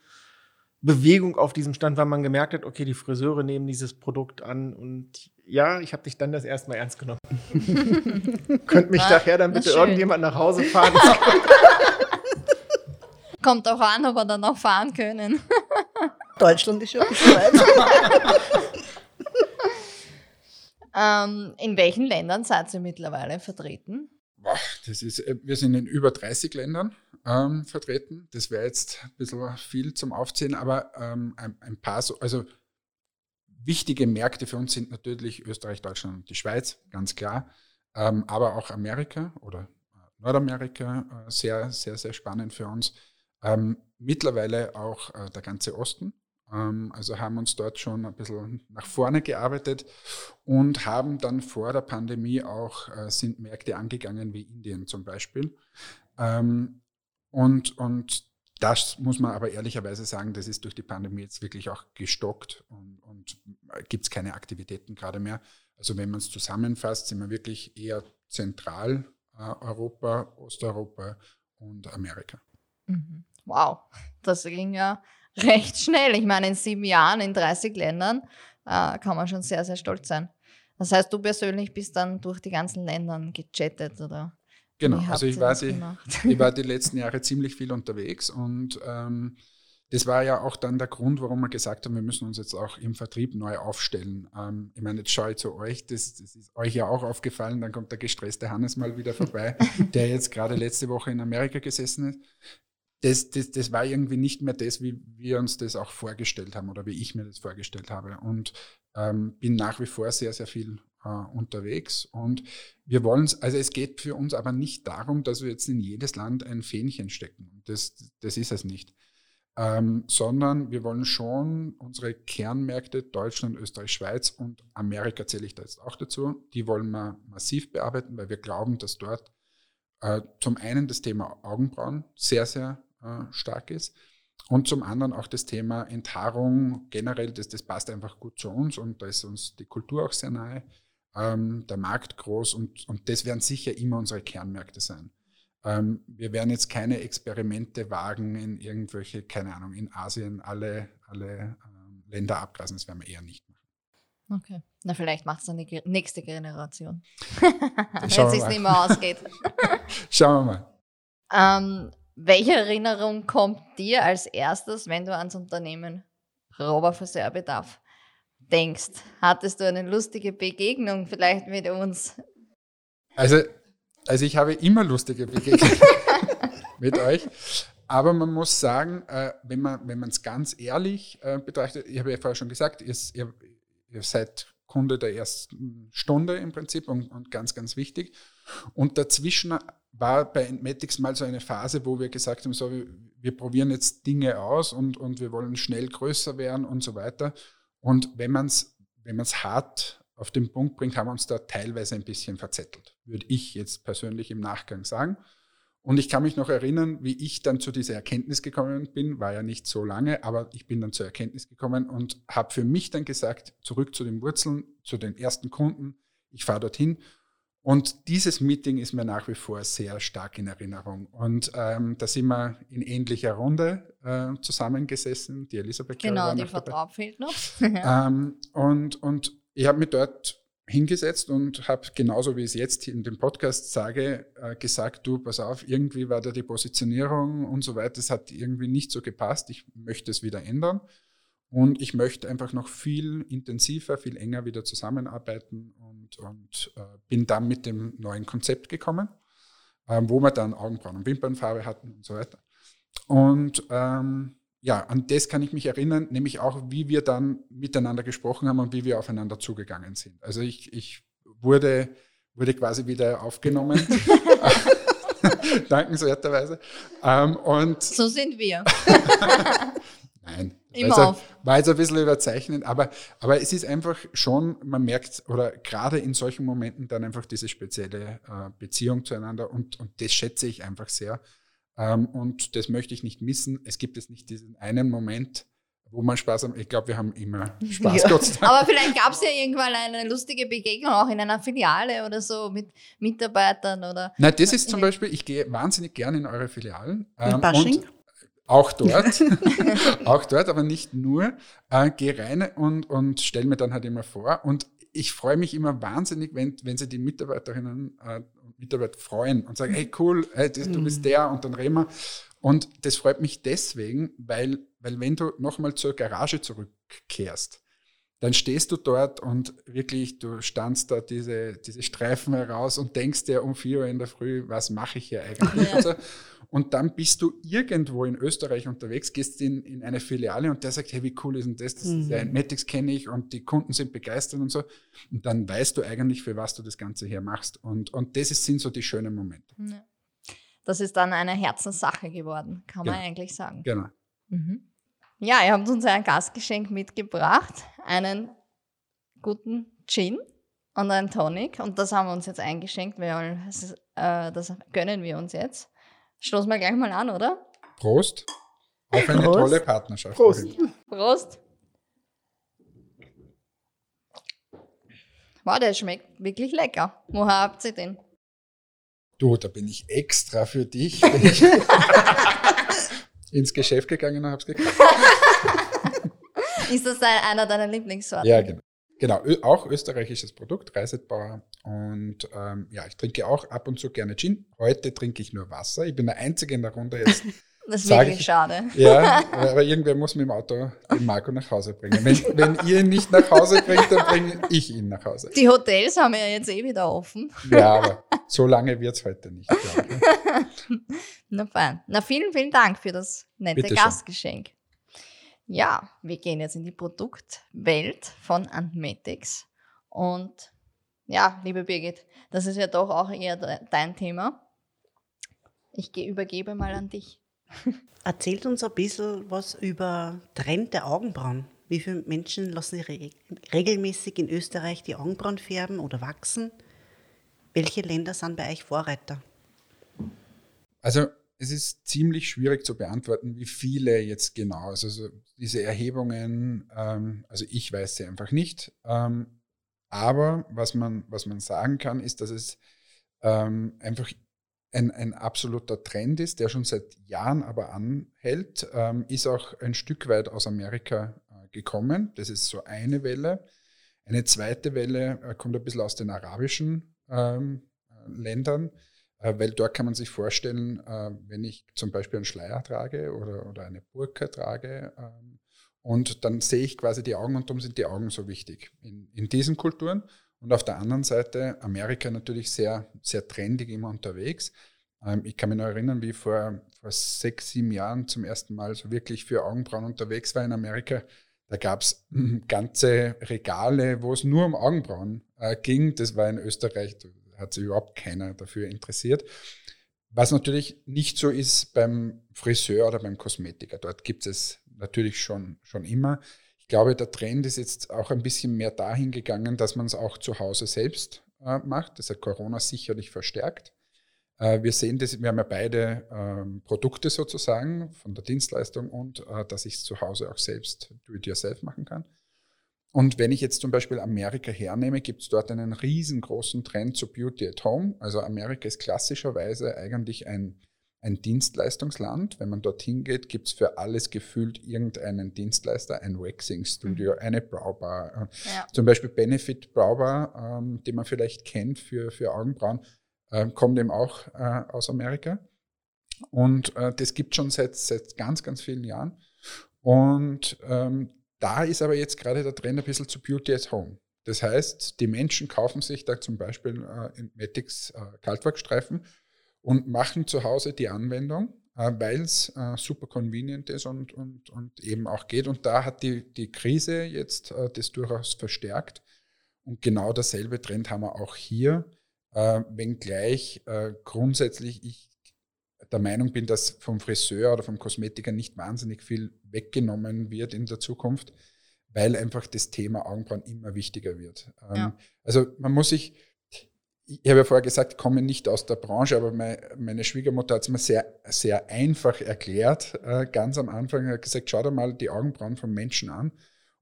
D: Bewegung auf diesem Stand war, man gemerkt hat, okay, die Friseure nehmen dieses Produkt an. Und ja, ich habe dich dann das erste Mal ernst genommen. <laughs> Könnt mich
B: Na,
D: nachher dann bitte irgendjemand nach Hause fahren? <laughs>
B: Kommt auch an, ob wir dann noch fahren können.
E: Deutschland ist schon ein bisschen weit. <laughs>
B: Ähm, in welchen Ländern seid ihr mittlerweile vertreten?
C: Das ist, äh, wir sind in über 30 Ländern ähm, vertreten. Das wäre jetzt ein bisschen viel zum Aufzählen, aber ähm, ein, ein paar so, also wichtige Märkte für uns sind natürlich Österreich, Deutschland und die Schweiz, ganz klar. Ähm, aber auch Amerika oder äh, Nordamerika, äh, sehr, sehr, sehr spannend für uns. Ähm, mittlerweile auch äh, der ganze Osten. Ähm, also haben uns dort schon ein bisschen nach vorne gearbeitet und haben dann vor der Pandemie auch äh, sind Märkte angegangen wie Indien zum Beispiel. Ähm, und, und das muss man aber ehrlicherweise sagen, das ist durch die Pandemie jetzt wirklich auch gestockt und, und gibt es keine Aktivitäten gerade mehr. Also wenn man es zusammenfasst, sind wir wirklich eher Zentraleuropa, Osteuropa und Amerika.
B: Mhm. Wow, das ging ja recht schnell. Ich meine, in sieben Jahren in 30 Ländern äh, kann man schon sehr, sehr stolz sein. Das heißt, du persönlich bist dann durch die ganzen Länder gechattet, oder?
C: Genau, also ich war, die, <laughs> ich war die letzten Jahre ziemlich viel unterwegs und ähm, das war ja auch dann der Grund, warum wir gesagt haben, wir müssen uns jetzt auch im Vertrieb neu aufstellen. Ähm, ich meine, jetzt schaue ich zu euch, das, das, ist euch ja auch aufgefallen, dann kommt der gestresste Hannes mal wieder vorbei, <laughs> der jetzt gerade letzte Woche in Amerika gesessen ist das, das, das war irgendwie nicht mehr das, wie wir uns das auch vorgestellt haben oder wie ich mir das vorgestellt habe. Und ähm, bin nach wie vor sehr, sehr viel äh, unterwegs. Und wir wollen es, also es geht für uns aber nicht darum, dass wir jetzt in jedes Land ein Fähnchen stecken. Das, das ist es nicht. Ähm, sondern wir wollen schon unsere Kernmärkte Deutschland, Österreich, Schweiz und Amerika zähle ich da jetzt auch dazu, die wollen wir massiv bearbeiten, weil wir glauben, dass dort äh, zum einen das Thema Augenbrauen sehr, sehr äh, stark ist. Und zum anderen auch das Thema Enthaarung generell, das, das passt einfach gut zu uns und da ist uns die Kultur auch sehr nahe, ähm, der Markt groß und, und das werden sicher immer unsere Kernmärkte sein. Ähm, wir werden jetzt keine Experimente wagen in irgendwelche, keine Ahnung, in Asien alle, alle ähm, Länder abgrasen, das werden wir eher nicht machen.
B: Okay. Na, vielleicht macht es dann die nächste Generation. Wenn es sich nicht mehr ausgeht. <laughs>
C: Schauen wir mal.
B: Welche Erinnerung kommt dir als erstes, wenn du ans Unternehmen Roboterfriseurbedarf denkst? Hattest du eine lustige Begegnung vielleicht mit uns?
C: Also, also ich habe immer lustige Begegnungen <laughs> mit euch. Aber man muss sagen, äh, wenn man es ganz ehrlich äh, betrachtet, ich habe ja vorher schon gesagt, ihr, ihr, ihr seid Kunde der ersten Stunde im Prinzip und, und ganz, ganz wichtig. Und dazwischen war bei Entmatics mal so eine Phase, wo wir gesagt haben, so, wir, wir probieren jetzt Dinge aus und, und wir wollen schnell größer werden und so weiter. Und wenn man es wenn man's hart auf den Punkt bringt, haben wir uns da teilweise ein bisschen verzettelt, würde ich jetzt persönlich im Nachgang sagen. Und ich kann mich noch erinnern, wie ich dann zu dieser Erkenntnis gekommen bin, war ja nicht so lange, aber ich bin dann zur Erkenntnis gekommen und habe für mich dann gesagt, zurück zu den Wurzeln, zu den ersten Kunden, ich fahre dorthin und dieses Meeting ist mir nach wie vor sehr stark in Erinnerung. Und ähm, da sind wir in ähnlicher Runde äh, zusammengesessen. Die Elisabeth
B: Genau, die Vertrag fehlt noch. <laughs>
C: ähm, und, und ich habe mich dort hingesetzt und habe genauso wie ich es jetzt in dem Podcast sage, äh, gesagt, du, pass auf, irgendwie war da die Positionierung und so weiter, das hat irgendwie nicht so gepasst, ich möchte es wieder ändern. Und ich möchte einfach noch viel intensiver, viel enger wieder zusammenarbeiten und, und äh, bin dann mit dem neuen Konzept gekommen, ähm, wo wir dann Augenbrauen und Wimpernfarbe hatten und so weiter. Und ähm, ja, an das kann ich mich erinnern, nämlich auch, wie wir dann miteinander gesprochen haben und wie wir aufeinander zugegangen sind. Also ich, ich wurde, wurde quasi wieder aufgenommen. <laughs> <laughs> Dankenswerterweise. Ähm, und
B: so sind wir. <laughs>
C: Nein, Immer war, war jetzt ein bisschen überzeichnet, aber, aber es ist einfach schon, man merkt, oder gerade in solchen Momenten dann einfach diese spezielle äh, Beziehung zueinander und, und das schätze ich einfach sehr. Ähm, und das möchte ich nicht missen. Es gibt es nicht diesen einen Moment, wo man Spaß hat. Ich glaube, wir haben immer Spaß. Ja. Gott
B: Aber vielleicht gab es ja irgendwann eine lustige Begegnung auch in einer Filiale oder so mit Mitarbeitern oder.
C: Nein, das ist zum Beispiel, ich gehe wahnsinnig gerne in eure Filialen.
E: Ähm, und
C: auch dort, <laughs> auch dort, aber nicht nur. Äh, gehe rein und, und stelle mir dann halt immer vor. Und ich freue mich immer wahnsinnig, wenn, wenn sie die Mitarbeiterinnen äh, und Mitarbeiter freuen und sagen, hey cool, hey, das, du bist mhm. der und dann reden wir. Und das freut mich deswegen, weil, weil wenn du nochmal zur Garage zurückkehrst, dann stehst du dort und wirklich, du standst da diese, diese Streifen heraus und denkst dir um 4 Uhr in der Früh, was mache ich hier eigentlich? Ja. Und dann bist du irgendwo in Österreich unterwegs, gehst in, in eine Filiale und der sagt, hey, wie cool ist denn das? das mhm. Der Matics kenne ich und die Kunden sind begeistert und so. Und dann weißt du eigentlich, für was du das Ganze hier machst. Und, und das sind so die schönen Momente. Ja.
B: das ist dann eine Herzenssache geworden, kann man
C: Genau.
B: eigentlich sagen.
C: Genau.
B: Mhm. Ja, ihr habt uns ein Gastgeschenk mitgebracht, einen guten Gin und einen Tonic. Und das haben wir uns jetzt eingeschenkt, weil ist, äh, das gönnen wir uns jetzt. Stoßen wir gleich mal an, oder?
C: Prost auf eine
E: Prost.
C: tolle Partnerschaft.
D: Prost.
B: Prost! Wow, der schmeckt wirklich lecker. Woher habt ihr den?
C: Du, da bin ich extra für dich bin ich <laughs> ins Geschäft gegangen und hab's gekauft. <laughs>
B: Ist das ein- einer deiner Lieblingssorten?
C: Ja, genau. Genau, auch österreichisches Produkt, Reisetbauer. Und ähm, ja, ich trinke auch ab und zu gerne Gin. Heute trinke ich nur Wasser. Ich bin der Einzige in der Runde jetzt. <laughs>
B: Das ist wirklich
C: ich-
B: schade.
C: Ja, <laughs> aber irgendwer muss mit dem Auto den Marco nach Hause bringen. Wenn, wenn ihr ihn nicht nach Hause bringt, dann bringe ich ihn nach Hause.
B: Die Hotels haben ja jetzt eh wieder offen.
C: Ja, aber so lange wird's heute nicht. ich. <laughs>
B: Na fein. Na, vielen, vielen Dank für das nette
C: Bitte.
B: Gastgeschenk. Ja, wir gehen jetzt in die Produktwelt von Antmetics. Und ja, liebe Birgit, das ist ja doch auch eher de dein Thema. Ich ge- übergebe mal an dich. <laughs>
E: Erzählt uns ein bisschen was über Trend der Augenbrauen. Wie viele Menschen lassen sich re regelmäßig in Österreich die Augenbrauen färben oder wachsen? Welche Länder sind bei euch Vorreiter?
C: Also es ist ziemlich schwierig zu beantworten, wie viele jetzt genau. Also so diese Erhebungen, ähm, also ich weiß sie einfach nicht. Ähm, aber was man, was man sagen kann, ist, dass es ähm, einfach ein, ein absoluter Trend ist, der schon seit Jahren aber anhält, ähm, ist auch ein Stück weit aus Amerika äh, gekommen. Das ist so eine Welle. Eine zweite Welle äh, kommt ein bisschen aus den arabischen ähm, äh, Ländern. Äh, Weil dort kann man sich vorstellen, äh, wenn ich zum Beispiel einen Schleier trage oder, oder eine Burka trage ähm, und dann sehe ich quasi die Augen und darum sind die Augen so wichtig in, in diesen Kulturen. Und auf der anderen Seite Amerika natürlich sehr, sehr trendig immer unterwegs. Ähm, Ich kann mich noch erinnern, wie vor, vor sechs, sieben Jahren zum ersten Mal so wirklich für Augenbrauen unterwegs war in Amerika. Da gab es ganze Regale, wo es nur um Augenbrauen äh, ging. Das war in Österreich, hat sich überhaupt keiner dafür interessiert. Was natürlich nicht so ist beim Friseur oder beim Kosmetiker. Dort gibt es natürlich schon, schon immer. Ich glaube, der Trend ist jetzt auch ein bisschen mehr dahin gegangen, dass man es auch zu Hause selbst äh, macht. Das hat Corona sicherlich verstärkt. Äh, wir sehen das, wir haben ja beide ähm, Produkte sozusagen von der Dienstleistung und äh, dass ich es zu Hause auch selbst do-it-yourself machen kann. Und wenn ich jetzt zum Beispiel Amerika hernehme, gibt es dort einen riesengroßen Trend zu Beauty at Home. Also Amerika ist klassischerweise eigentlich ein, ein Dienstleistungsland. Wenn man dorthin geht, gibt es für alles gefühlt irgendeinen Dienstleister, ein Waxing Studio, eine Braubar.
B: Ja.
C: Zum Beispiel Benefit Braubar, ähm, den man vielleicht kennt für, für Augenbrauen, ähm, kommt eben auch äh, aus Amerika. Und äh, das gibt schon seit, seit ganz, ganz vielen Jahren. Und ähm, da ist aber jetzt gerade der Trend ein bisschen zu Beauty at Home. Das heißt, die Menschen kaufen sich da zum Beispiel äh, in Matix äh, Kaltwachsstreifen und machen zu Hause die Anwendung, äh, weil es äh, super convenient ist und, und, und eben auch geht. Und da hat die, die Krise jetzt äh, das durchaus verstärkt. Und genau dasselbe Trend haben wir auch hier, äh, wenngleich äh, grundsätzlich ich der Meinung bin, dass vom Friseur oder vom Kosmetiker nicht wahnsinnig viel weggenommen wird in der Zukunft, weil einfach das Thema Augenbrauen immer wichtiger wird. Ähm,
B: Ja.
C: Also man muss sich, ich habe ja vorher gesagt, ich komme nicht aus der Branche, aber meine, Schwiegermutter hat es mir sehr, sehr einfach erklärt. Äh, ganz am Anfang hat gesagt, schau dir mal die Augenbrauen vom Menschen an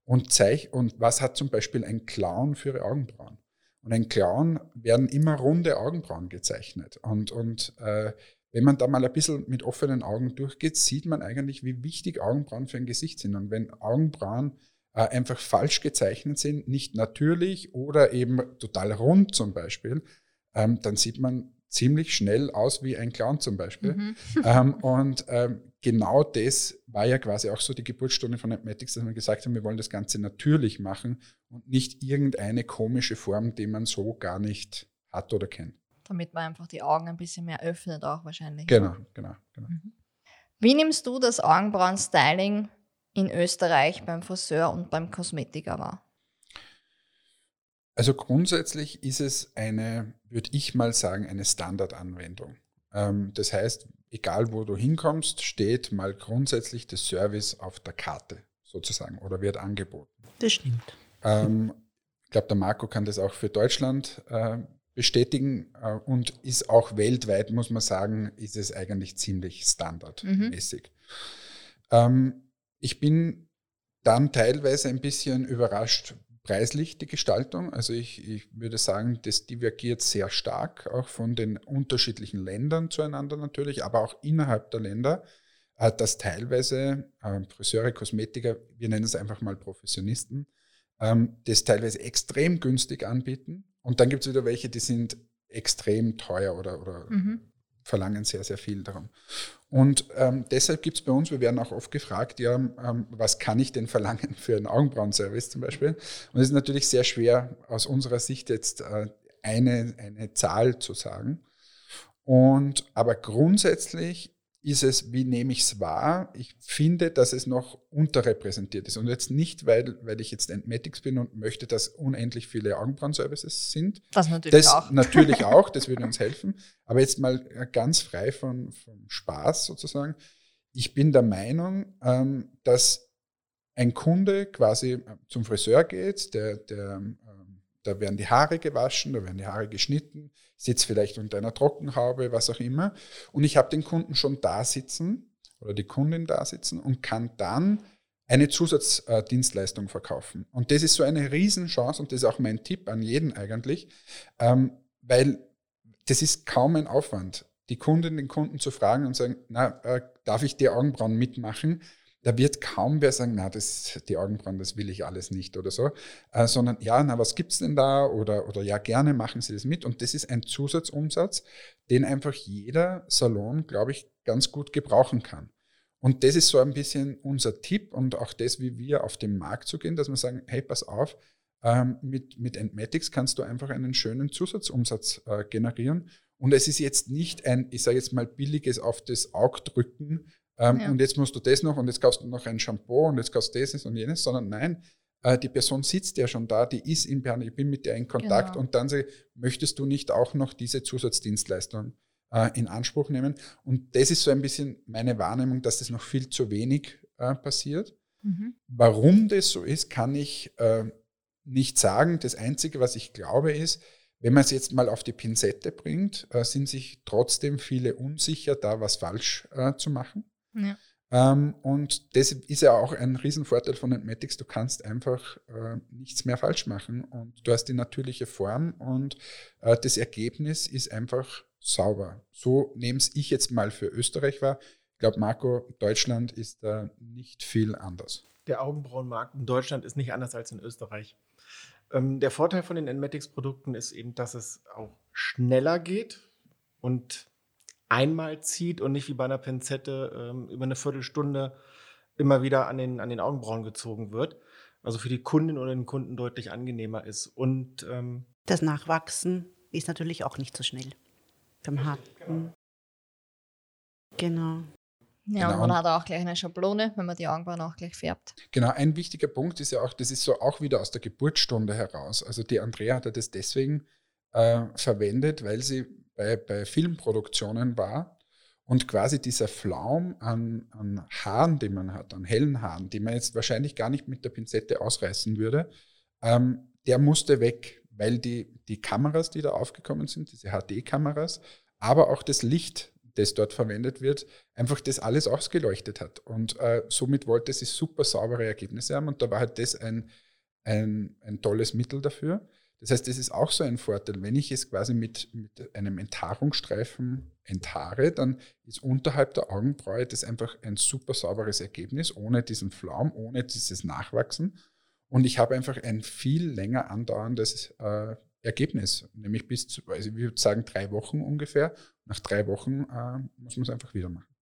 C: und zeig, und was hat zum Beispiel ein Clown für ihre Augenbrauen? Und ein Clown werden immer runde Augenbrauen gezeichnet. Und, und äh, wenn man da mal ein bisschen mit offenen Augen durchgeht, sieht man eigentlich, wie wichtig Augenbrauen für ein Gesicht sind. Und wenn Augenbrauen äh, einfach falsch gezeichnet sind, nicht natürlich oder eben total rund zum Beispiel, ähm, dann sieht man ziemlich schnell aus wie ein Clown zum Beispiel.
B: Mhm. <laughs>
C: ähm, und ähm, genau das war ja quasi auch so die Geburtsstunde von Atmatics, dass wir gesagt haben, wir wollen das Ganze natürlich machen und nicht irgendeine komische Form, die man so gar nicht hat oder kennt.
B: Damit man einfach die Augen ein bisschen mehr öffnet, auch wahrscheinlich.
C: Genau, genau, genau.
B: Wie nimmst du das Augenbrauen-Styling in Österreich beim Friseur und beim Kosmetiker wahr?
C: Also grundsätzlich ist es eine, würde ich mal sagen, eine Standardanwendung. Ähm, das heißt, egal wo du hinkommst, steht mal grundsätzlich das Service auf der Karte sozusagen oder wird angeboten.
E: Das stimmt.
C: Ähm, ich glaube, der Marco kann das auch für Deutschland äh, bestätigen äh, und ist auch weltweit, muss man sagen, ist es eigentlich ziemlich standardmäßig. Mhm. Ähm, ich bin dann teilweise ein bisschen überrascht, preislich die Gestaltung. Also ich, ich würde sagen, das divergiert sehr stark, auch von den unterschiedlichen Ländern zueinander natürlich, aber auch innerhalb der Länder, äh, dass teilweise äh, Friseure, Kosmetiker, wir nennen es einfach mal Professionisten, ähm, das teilweise extrem günstig anbieten. Und dann gibt es wieder welche, die sind extrem teuer oder, oder mhm. verlangen sehr, sehr viel darum. Und ähm, deshalb gibt es bei uns, wir werden auch oft gefragt, ja, ähm, was kann ich denn verlangen für einen Augenbrauenservice zum Beispiel? Und es ist natürlich sehr schwer aus unserer Sicht jetzt äh, eine, eine Zahl zu sagen. Und aber grundsätzlich ist es, wie nehme ich es wahr? Ich finde, dass es noch unterrepräsentiert ist. Und jetzt nicht, weil, weil ich jetzt Entmatics bin und möchte, dass unendlich viele Augenbrauenservices sind.
B: Das natürlich
C: das
B: auch. <laughs>
C: Natürlich <laughs> auch, das würde uns helfen. Aber jetzt mal ganz frei von, vom Spaß sozusagen. Ich bin der Meinung, ähm, dass ein Kunde quasi äh, zum Friseur geht, der, der ähm, da werden die Haare gewaschen, da werden die Haare geschnitten, sitzt vielleicht unter einer Trockenhaube, was auch immer. Und ich habe den Kunden schon da sitzen oder die Kundin da sitzen und kann dann eine Zusatzdienstleistung verkaufen. Und das ist so eine Riesenchance und das ist auch mein Tipp an jeden eigentlich, ähm, weil das ist kaum ein Aufwand, die Kundin, den Kunden zu fragen und sagen, na, äh, darf ich die Augenbrauen mitmachen? Da wird kaum wer sagen, na, das, die Augenbrauen, das will ich alles nicht oder so, äh, sondern ja, na, was gibt's denn da? Oder, oder ja, gerne machen Sie das mit. Und das ist ein Zusatzumsatz, den einfach jeder Salon, glaube ich, ganz gut gebrauchen kann. Und das ist so ein bisschen unser Tipp und auch das, wie wir auf den Markt zu gehen, dass wir sagen, hey, pass auf, ähm, mit, mit Entmatics kannst du einfach einen schönen Zusatzumsatz äh, generieren. Und es ist jetzt nicht ein, ich sage jetzt mal, billiges auf das Auge drücken, ähm, ja. Und jetzt musst du das noch und jetzt kaufst du noch ein Shampoo und jetzt kaufst du das und jenes, sondern nein, äh, die Person sitzt ja schon da, die ist in Bern, ich bin mit der in Kontakt genau. und dann sage möchtest du nicht auch noch diese Zusatzdienstleistung äh, in Anspruch nehmen? Und das ist so ein bisschen meine Wahrnehmung, dass das noch viel zu wenig äh, passiert. Mhm. Warum das so ist, kann ich äh, nicht sagen. Das Einzige, was ich glaube, ist, wenn man es jetzt mal auf die Pinzette bringt, äh, sind sich trotzdem viele unsicher, da was falsch äh, zu machen. Ja. Ähm, und das ist ja auch ein Riesenvorteil von Entmatics. Du kannst einfach äh, nichts mehr falsch machen und du hast die natürliche Form und äh, das Ergebnis ist einfach sauber. So nehme ich jetzt mal für Österreich wahr. Ich glaube, Marco, Deutschland ist da nicht viel anders.
D: Der Augenbrauenmarkt in Deutschland ist nicht anders als in Österreich. Ähm, der Vorteil von den Enmatics-Produkten ist eben, dass es auch schneller geht und einmal zieht und nicht wie bei einer Pinzette ähm, über eine Viertelstunde immer wieder an den, an den Augenbrauen gezogen wird. Also für die Kundin oder den Kunden deutlich angenehmer ist. Und ähm,
E: das Nachwachsen ist natürlich auch nicht so schnell beim Haar. Genau. genau.
B: Ja, genau. und man hat auch gleich eine Schablone, wenn man die Augenbrauen auch gleich färbt.
C: Genau, ein wichtiger Punkt ist ja auch, das ist so auch wieder aus der Geburtsstunde heraus. Also die Andrea hat ja das deswegen äh, verwendet, weil sie bei, bei Filmproduktionen war und quasi dieser Flaum an, an Haaren, die man hat, an hellen Haaren, die man jetzt wahrscheinlich gar nicht mit der Pinzette ausreißen würde, ähm, der musste weg, weil die, die Kameras, die da aufgekommen sind, diese HD-Kameras, aber auch das Licht, das dort verwendet wird, einfach das alles ausgeleuchtet hat. Und äh, somit wollte sie super saubere Ergebnisse haben und da war halt das ein, ein, ein tolles Mittel dafür. Das heißt, das ist auch so ein Vorteil. Wenn ich es quasi mit, mit einem Enthaarungsstreifen enthaare, dann ist unterhalb der Augenbraue das einfach ein super sauberes Ergebnis, ohne diesen Flaum, ohne dieses Nachwachsen. Und ich habe einfach ein viel länger andauerndes äh, Ergebnis, nämlich bis zu, also ich würde sagen, drei Wochen ungefähr. Nach drei Wochen äh, muss man es einfach wieder machen.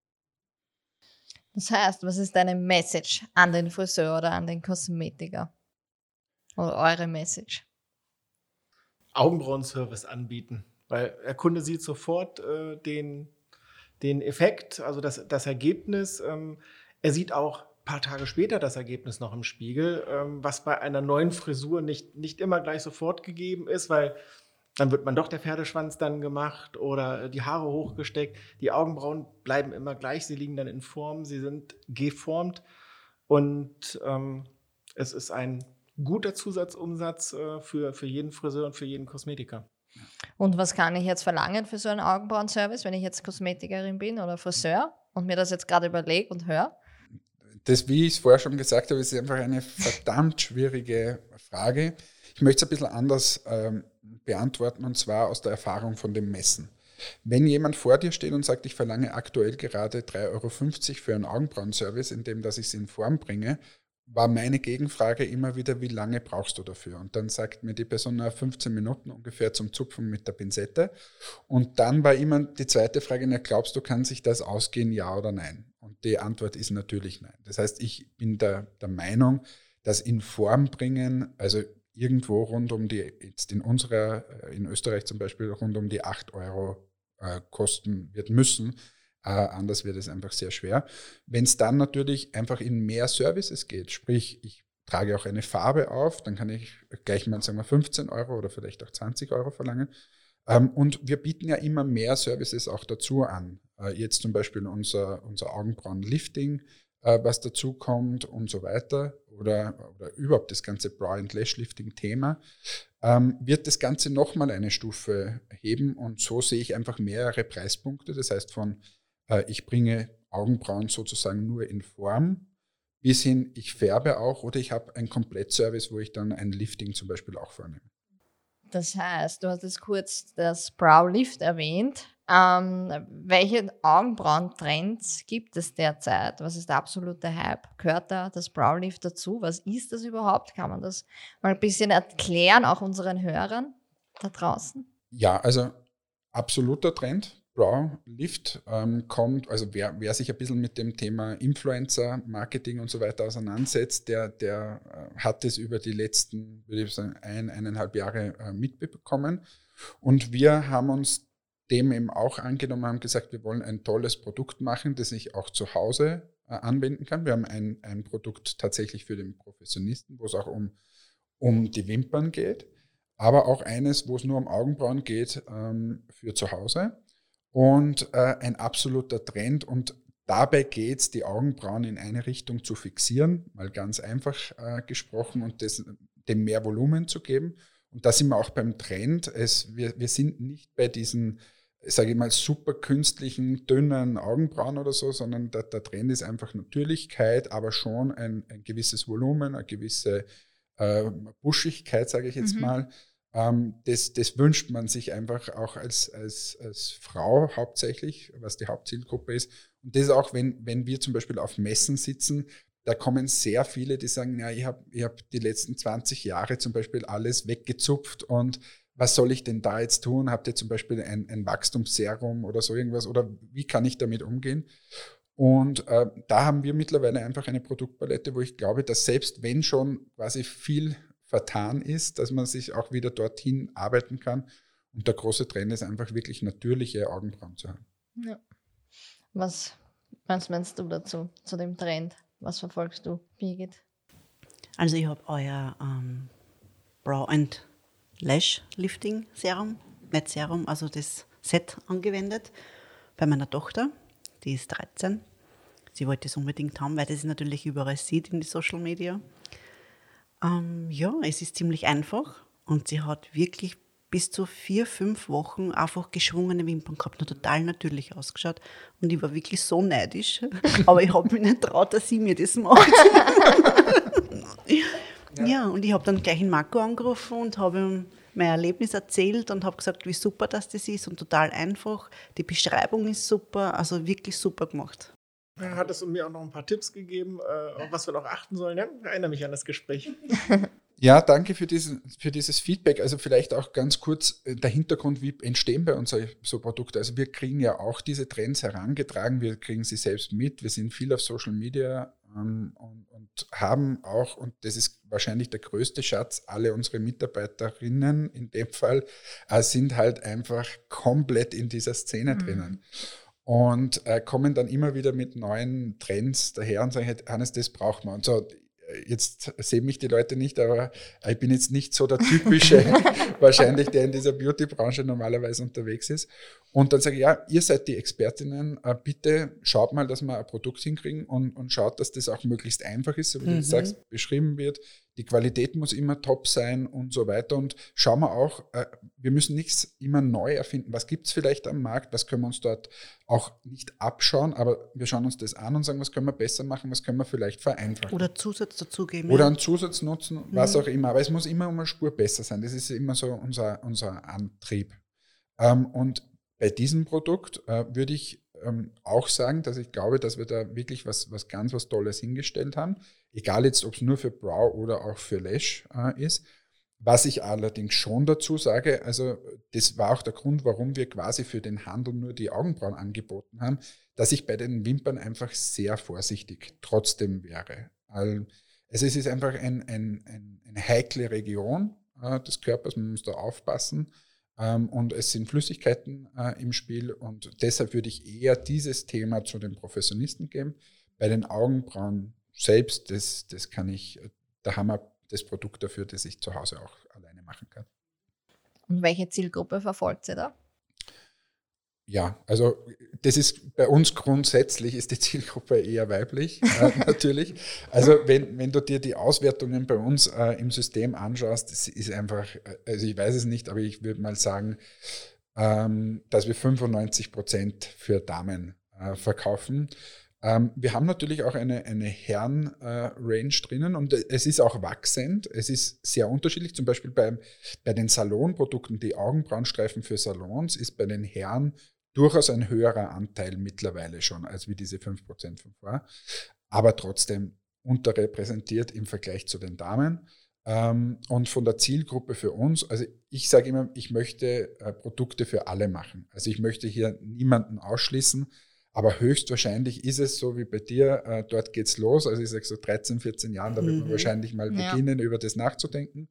B: Das heißt, was ist deine Message an den Friseur oder an den Kosmetiker? Oder eure Message?
D: Augenbrauenservice anbieten, weil der Kunde sieht sofort äh, den, den Effekt, also das, das Ergebnis. Ähm, er sieht auch ein paar Tage später das Ergebnis noch im Spiegel, ähm, was bei einer neuen Frisur nicht, nicht immer gleich sofort gegeben ist, weil dann wird man doch der Pferdeschwanz dann gemacht oder die Haare hochgesteckt. Die Augenbrauen bleiben immer gleich, sie liegen dann in Form, sie sind geformt und ähm, es ist ein guter Zusatzumsatz äh, für, für jeden Friseur und für jeden Kosmetiker.
B: Und was kann ich jetzt verlangen für so einen Augenbrauenservice, wenn ich jetzt Kosmetikerin bin oder Friseur und mir das jetzt gerade überlege und höre?
C: Das, wie ich es vorher schon gesagt habe, ist einfach eine verdammt schwierige Frage. Ich möchte es ein bisschen anders ähm, beantworten und zwar aus der Erfahrung von dem Messen. Wenn jemand vor dir steht und sagt, ich verlange aktuell gerade 3,50 Euro für einen Augenbrauenservice, indem dass ich es in Form bringe, war meine Gegenfrage immer wieder, wie lange brauchst du dafür? Und dann sagt mir die Person, na, 15 Minuten ungefähr zum Zupfen mit der Pinzette. Und dann war immer die zweite Frage, na, glaubst du, kann sich das ausgehen, ja oder nein? Und die Antwort ist natürlich nein. Das heißt, ich bin der, der Meinung, dass in Form bringen, also irgendwo rund um die, jetzt in unserer, äh, in Österreich zum Beispiel, rund um die 8 Euro äh, kosten wird müssen, äh, anders wird es einfach sehr schwer. Wenn es dann natürlich einfach in mehr Services geht, sprich, ich trage auch eine Farbe auf, dann kann ich gleich mal sagen wir 15 Euro oder vielleicht auch 20 Euro verlangen. Ähm, und wir bieten ja immer mehr Services auch dazu an. Äh, jetzt zum Beispiel unser, unser Augenbrauenlifting, äh, was dazu kommt und so weiter. Oder, oder überhaupt das ganze Brow- and Lash-Lifting-Thema, ähm, wird das Ganze nochmal eine Stufe heben und so sehe ich einfach mehrere Preispunkte. Das heißt, von ich bringe Augenbrauen sozusagen nur in Form, bis hin, ich färbe auch oder ich habe einen Komplettservice, wo ich dann ein Lifting zum Beispiel auch vornehme.
B: Das heißt, du hast jetzt kurz das Brow Lift erwähnt. Ähm, welche Augenbrauentrends gibt es derzeit? Was ist der absolute Hype? Gehört da das Brow Lift dazu? Was ist das überhaupt? Kann man das mal ein bisschen erklären, auch unseren Hörern da draußen?
C: Ja, also absoluter Trend. Brow Lift ähm, kommt, also wer, wer sich ein bisschen mit dem Thema Influencer, Marketing und so weiter auseinandersetzt, der, der äh, hat es über die letzten, würde ich sagen, ein, eineinhalb Jahre äh, mitbekommen. Und wir haben uns dem eben auch angenommen, haben gesagt, wir wollen ein tolles Produkt machen, das ich auch zu Hause äh, anwenden kann. Wir haben ein, ein Produkt tatsächlich für den Professionisten, wo es auch um, um die Wimpern geht, aber auch eines, wo es nur um Augenbrauen geht ähm, für zu Hause und äh, ein absoluter Trend. Und dabei geht es, die Augenbrauen in eine Richtung zu fixieren, mal ganz einfach äh, gesprochen, und das, dem mehr Volumen zu geben. Und da sind wir auch beim Trend. Es, wir, wir sind nicht bei diesen, sage ich mal, super künstlichen, dünnen Augenbrauen oder so, sondern der, der Trend ist einfach Natürlichkeit, aber schon ein, ein gewisses Volumen, eine gewisse äh, Buschigkeit, sage ich jetzt mhm. mal. Ähm, das, das, wünscht man sich einfach auch als, als, als Frau hauptsächlich, was die Hauptzielgruppe ist. Und das ist auch, wenn, wenn wir zum Beispiel auf Messen sitzen, da kommen sehr viele, die sagen, ja, ich habe ich hab die letzten 20 Jahre zum Beispiel alles weggezupft und was soll ich denn da jetzt tun? Habt ihr zum Beispiel ein, ein Wachstumsserum oder so irgendwas? Oder wie kann ich damit umgehen? Und äh, da haben wir mittlerweile einfach eine Produktpalette, wo ich glaube, dass selbst wenn schon quasi viel vertan ist, dass man sich auch wieder dorthin arbeiten kann. Und der große Trend ist einfach wirklich natürliche Augenbrauen zu haben.
B: Ja. Was, was meinst du dazu, zu dem Trend? Was verfolgst du, Birgit?
E: Also ich habe euer ähm, Brow and Lash Lifting Serum, nicht Serum, also das Set angewendet bei meiner Tochter. Die ist 13. Sie wollte es unbedingt haben, weil das sie natürlich überall sieht in die Social Media. Ähm, ja, es ist ziemlich einfach und sie hat wirklich bis zu vier, fünf Wochen einfach geschwungene Wimpern gehabt, nur total natürlich ausgeschaut. Und ich war wirklich so neidisch. <laughs> Aber ich habe mich nicht traut, dass sie mir das macht. ja. <laughs> ja. und ich habe dann gleich in Marco angerufen und habe ihm mein Erlebnis erzählt und habe gesagt, wie super das, das ist und total einfach. Die Beschreibung ist super, also wirklich super gemacht.
D: Er hat es mir auch noch ein paar Tipps gegeben, äh, auf was wir noch achten sollen. Ja, ich erinnere mich an das Gespräch. <laughs>
C: Ja, danke für, diesen, für dieses Feedback. Also vielleicht auch ganz kurz äh, der Hintergrund, wie entstehen bei uns so Produkte. Also wir kriegen ja auch diese Trends herangetragen, wir kriegen sie selbst mit, wir sind viel auf Social Media ähm, und, und, haben auch, und das ist wahrscheinlich der größte Schatz, alle unsere Mitarbeiterinnen in dem Fall äh, sind halt einfach komplett in dieser Szene mhm. drinnen und äh, kommen dann immer wieder mit neuen Trends daher und sagen, Hannes, das braucht man. Und so, jetzt sehen mich die Leute nicht, aber ich bin jetzt nicht so der typische, <laughs> wahrscheinlich, der in dieser Beauty-Branche normalerweise unterwegs ist. Und dann sage ich, ja, ihr seid die Expertinnen, äh, bitte schaut mal, dass wir ein Produkt hinkriegen und, und schaut, dass das auch möglichst einfach ist, so wie mhm. du sagst, beschrieben wird. Die Qualität muss immer top sein und so weiter. Und schauen wir auch, äh, wir müssen nichts immer neu erfinden. Was gibt es vielleicht am Markt? Was können wir uns dort auch nicht abschauen, aber wir schauen uns das an und sagen, was können wir besser machen, was können wir vielleicht vereinfachen.
E: Oder Zusatz dazugeben.
C: Oder einen Zusatz nutzen, was mhm. auch immer. Aber es muss immer um eine Spur besser sein. Das ist immer so unser, unser Antrieb. Ähm, und bei diesem Produkt äh, würde ich ähm, auch sagen, dass ich glaube, dass wir da wirklich was, was ganz was Tolles hingestellt haben. Egal jetzt, ob es nur für Brow oder auch für Lash äh, ist. Was ich allerdings schon dazu sage, also das war auch der Grund, warum wir quasi für den Handel nur die Augenbrauen angeboten haben, dass ich bei den Wimpern einfach sehr vorsichtig trotzdem wäre. Also es ist einfach ein, ein, ein, eine heikle Region äh, des Körpers, man muss da aufpassen. Ähm, und es sind Flüssigkeiten äh, im Spiel und deshalb würde ich eher dieses Thema zu den Professionisten geben. Bei den Augenbrauen selbst, das, das kann ich, da haben wir das Produkt dafür, das ich zu Hause auch alleine machen kann.
B: Und welche Zielgruppe verfolgt ihr da?
C: Ja, also das ist bei uns grundsätzlich ist die Zielgruppe eher weiblich, äh, <laughs> natürlich. Also wenn, wenn du dir die Auswertungen bei uns äh, im System anschaust, das ist einfach, äh, also ich weiß es nicht, aber ich würde mal sagen, ähm, dass wir 95 Prozent für Damen äh, verkaufen. Ähm, wir haben natürlich auch eine, eine Herren-Range äh, drinnen und es ist auch wachsend. Es ist sehr unterschiedlich. Zum Beispiel bei, bei den Salonprodukten, die Augenbrauenstreifen für Salons, ist bei den Herren durchaus ein höherer Anteil mittlerweile schon, als wie diese 5% von vor. Aber trotzdem unterrepräsentiert im Vergleich zu den Damen. Ähm, und von der Zielgruppe für uns, also ich sage immer, ich möchte äh, Produkte für alle machen. Also ich möchte hier niemanden ausschließen. Aber höchstwahrscheinlich ist es so wie bei dir, äh, dort geht's los. Also ich sage so 13, 14 Jahren, da wird man mhm. wahrscheinlich mal ja. beginnen, über das nachzudenken.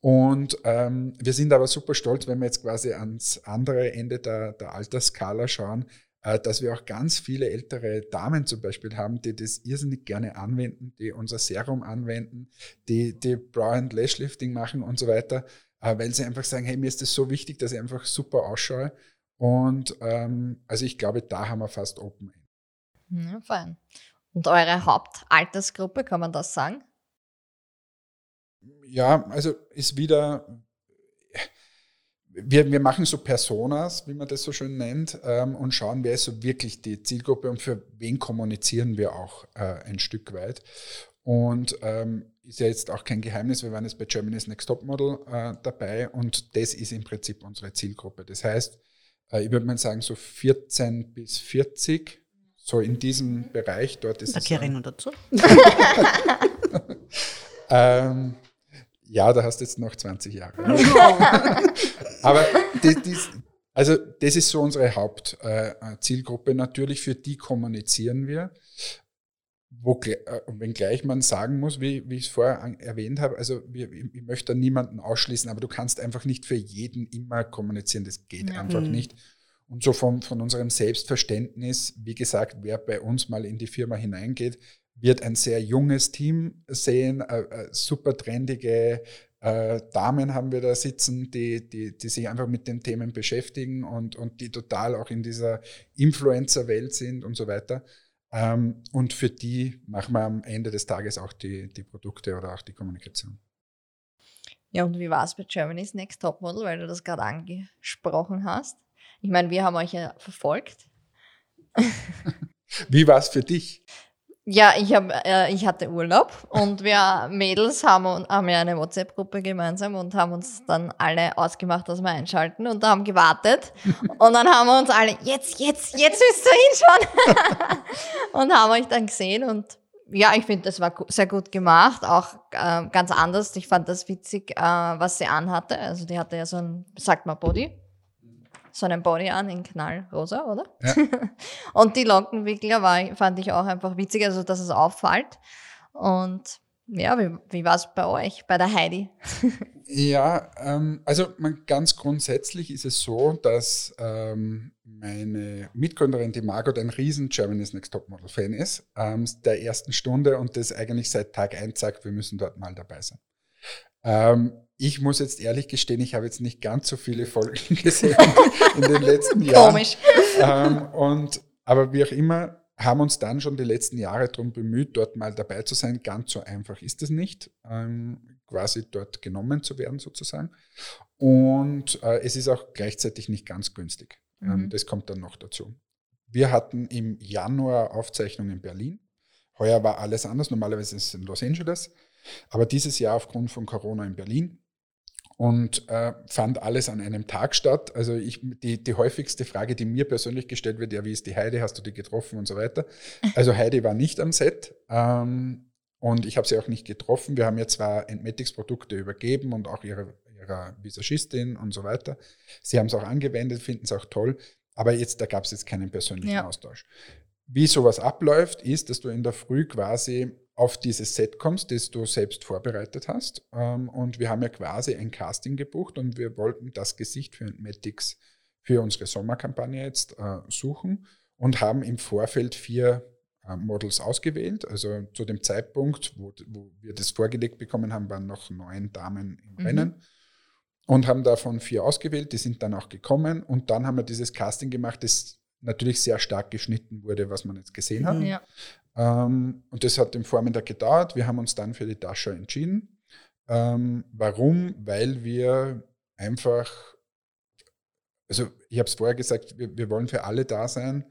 C: Und ähm, wir sind aber super stolz, wenn wir jetzt quasi ans andere Ende der, der Altersskala schauen, äh, dass wir auch ganz viele ältere Damen zum Beispiel haben, die das irrsinnig gerne anwenden, die unser Serum anwenden, die, die Brow and Lash Lifting machen und so weiter, äh, weil sie einfach sagen, hey, mir ist das so wichtig, dass ich einfach super ausschaue. Und ähm, also ich glaube, da haben wir fast Open.
B: Ja, fein. Und eure Hauptaltersgruppe, kann man das sagen?
C: Ja, also ist wieder, wir, wir machen so Personas, wie man das so schön nennt, ähm, und schauen, wer ist so wirklich die Zielgruppe und für wen kommunizieren wir auch äh, ein Stück weit. Und ähm, ist ja jetzt auch kein Geheimnis, wir waren jetzt bei Germany's Next Top Model äh, dabei und das ist im Prinzip unsere Zielgruppe. Das heißt, äh, ich würde mal sagen, so 14 bis 40, so in diesem Bereich. Dort ist
E: da
C: es.
E: noch dazu. <laughs> <laughs>
C: ähm, ja, da hast du jetzt noch 20 Jahre. <laughs> Aber das, das, also das ist so unsere Hauptzielgruppe. Äh, Natürlich, für die kommunizieren wir. Wo, äh, wenngleich man sagen muss, wie, wie ich es vorher erwähnt habe, also wir, ich möchte da niemanden ausschließen, aber du kannst einfach nicht für jeden immer kommunizieren, das geht ja. einfach mhm. nicht. Und so von, von unserem Selbstverständnis, wie gesagt, wer bei uns mal in die Firma hineingeht, wird ein sehr junges Team sehen, äh, äh, super trendige äh, Damen haben wir da sitzen, die, die, die sich einfach mit den Themen beschäftigen und, und die total auch in dieser Influencer-Welt sind und so weiter. Ähm, und für die machen wir am Ende des Tages auch die, die Produkte oder auch die Kommunikation.
B: Ja, und wie war es bei Germany's Next Top Model, weil du das gerade angesprochen hast? Ich meine, wir haben euch ja verfolgt. <laughs>
C: wie war es für dich?
B: Ja, ich, hab, äh, ich hatte Urlaub und wir Mädels haben, haben ja eine WhatsApp-Gruppe gemeinsam und haben uns dann alle ausgemacht, dass wir einschalten und haben gewartet. Und dann haben wir uns alle, jetzt, jetzt, jetzt müsst ihr hinschauen. <laughs> und haben euch dann gesehen und ja, ich finde, das war sehr gut gemacht, auch äh, ganz anders. Ich fand das witzig, äh, was sie anhatte. Also die hatte ja so ein, sagt mal Body, so einen Body an in knallrosa, oder? Ja. <laughs> und die Lockenwickler war, fand ich auch einfach witzig, also dass es auffällt. Und Ja, wie, wie war es bei euch, bei der Heidi? <laughs>
C: ja, ähm, also man, ganz grundsätzlich ist es so, dass ähm, meine Mitgründerin, die Margot, ein riesen Germany's Next Topmodel Fan ist, ähm, der ersten Stunde und das eigentlich seit Tag 1 sagt, wir müssen dort mal dabei sein. Ich muss jetzt ehrlich gestehen, ich habe jetzt nicht ganz so viele Folgen <laughs> gesehen in den letzten Jahren. Komisch. Ähm, und, aber wie auch immer, haben uns dann schon die letzten Jahre darum bemüht, dort mal dabei zu sein. Ganz so einfach ist es nicht, ähm, quasi dort genommen zu werden sozusagen. Und äh, es ist auch gleichzeitig nicht ganz günstig. Ähm, mhm. das kommt dann noch dazu. Wir hatten im Januar Aufzeichnungen in Berlin. Heuer war alles anders. Normalerweise ist es in Los Angeles. Aber dieses Jahr aufgrund von Corona in Berlin und äh, fand alles an einem Tag statt. Also ich, die, die häufigste Frage, die mir persönlich gestellt wird, ja, wie ist die Heidi, hast du die getroffen und so weiter. Also Heidi war nicht am Set ähm, und ich habe sie auch nicht getroffen. Wir haben ihr zwar Entmetics-Produkte übergeben und auch ihre, ihrer Visagistin und so weiter. Sie haben es auch angewendet, finden es auch toll, aber jetzt, da gab es jetzt keinen persönlichen ja. Austausch. Wie sowas abläuft, ist, dass du in der Früh quasi auf dieses Set kommst, das du selbst vorbereitet hast. Ähm, und wir haben ja quasi ein Casting gebucht und wir wollten das Gesicht für Matics für unsere Sommerkampagne jetzt äh, suchen und haben im Vorfeld vier äh, Models ausgewählt. Also zu dem Zeitpunkt, wo, wo, wir das vorgelegt bekommen haben, waren noch neun Damen im mhm. Rennen und haben davon vier ausgewählt. Die sind dann auch gekommen und dann haben wir dieses Casting gemacht, das natürlich sehr stark geschnitten wurde, was man jetzt gesehen hat. Ja. Ähm, und das hat im Vormittag gedauert. Wir haben uns dann für die Tasche entschieden. Ähm, warum? Weil wir einfach, also ich habe es vorher gesagt, wir, wir wollen für alle da sein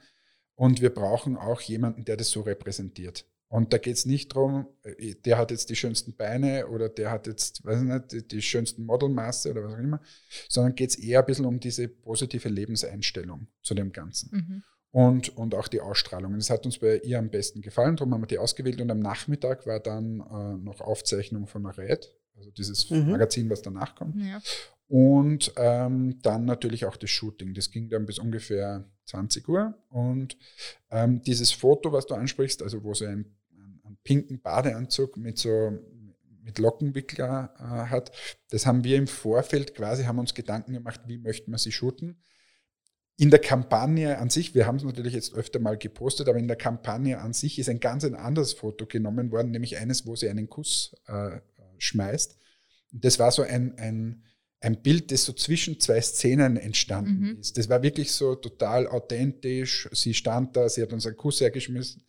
C: und wir brauchen auch jemanden, der das so repräsentiert. Und da geht es nicht darum, äh, der hat jetzt die schönsten Beine oder der hat jetzt, weiß ich nicht, die, die schönsten Modelmaße oder was auch immer, sondern geht es eher ein bisschen um diese positive Lebenseinstellung zu dem Ganzen. Mhm und, und auch die Ausstrahlung. Das hat uns bei ihr am besten gefallen, darum haben wir die ausgewählt und am Nachmittag war dann äh, noch Aufzeichnung von Red, also dieses mhm. Magazin, was danach kommt. Ja. Und ähm, dann natürlich auch das Shooting. Das ging dann bis ungefähr 20 Uhr. Und ähm, dieses Foto, was du ansprichst, also wo sie einen, einen pinken Badeanzug mit so mit Lockenwickler äh, hat, das haben wir im Vorfeld quasi, haben uns Gedanken gemacht, wie möchten wir sie shooten in der Kampagne an sich, wir haben es natürlich jetzt öfter mal gepostet, aber in der Kampagne an sich ist ein ganz ein anderes Foto genommen worden, nämlich eines, wo sie einen Kuss äh, schmeißt. Das war so ein, ein, ein Bild, das so zwischen zwei Szenen entstanden mhm. ist. Das war wirklich so total authentisch. Sie stand da, sie hat uns einen Kuss hergeschmissen,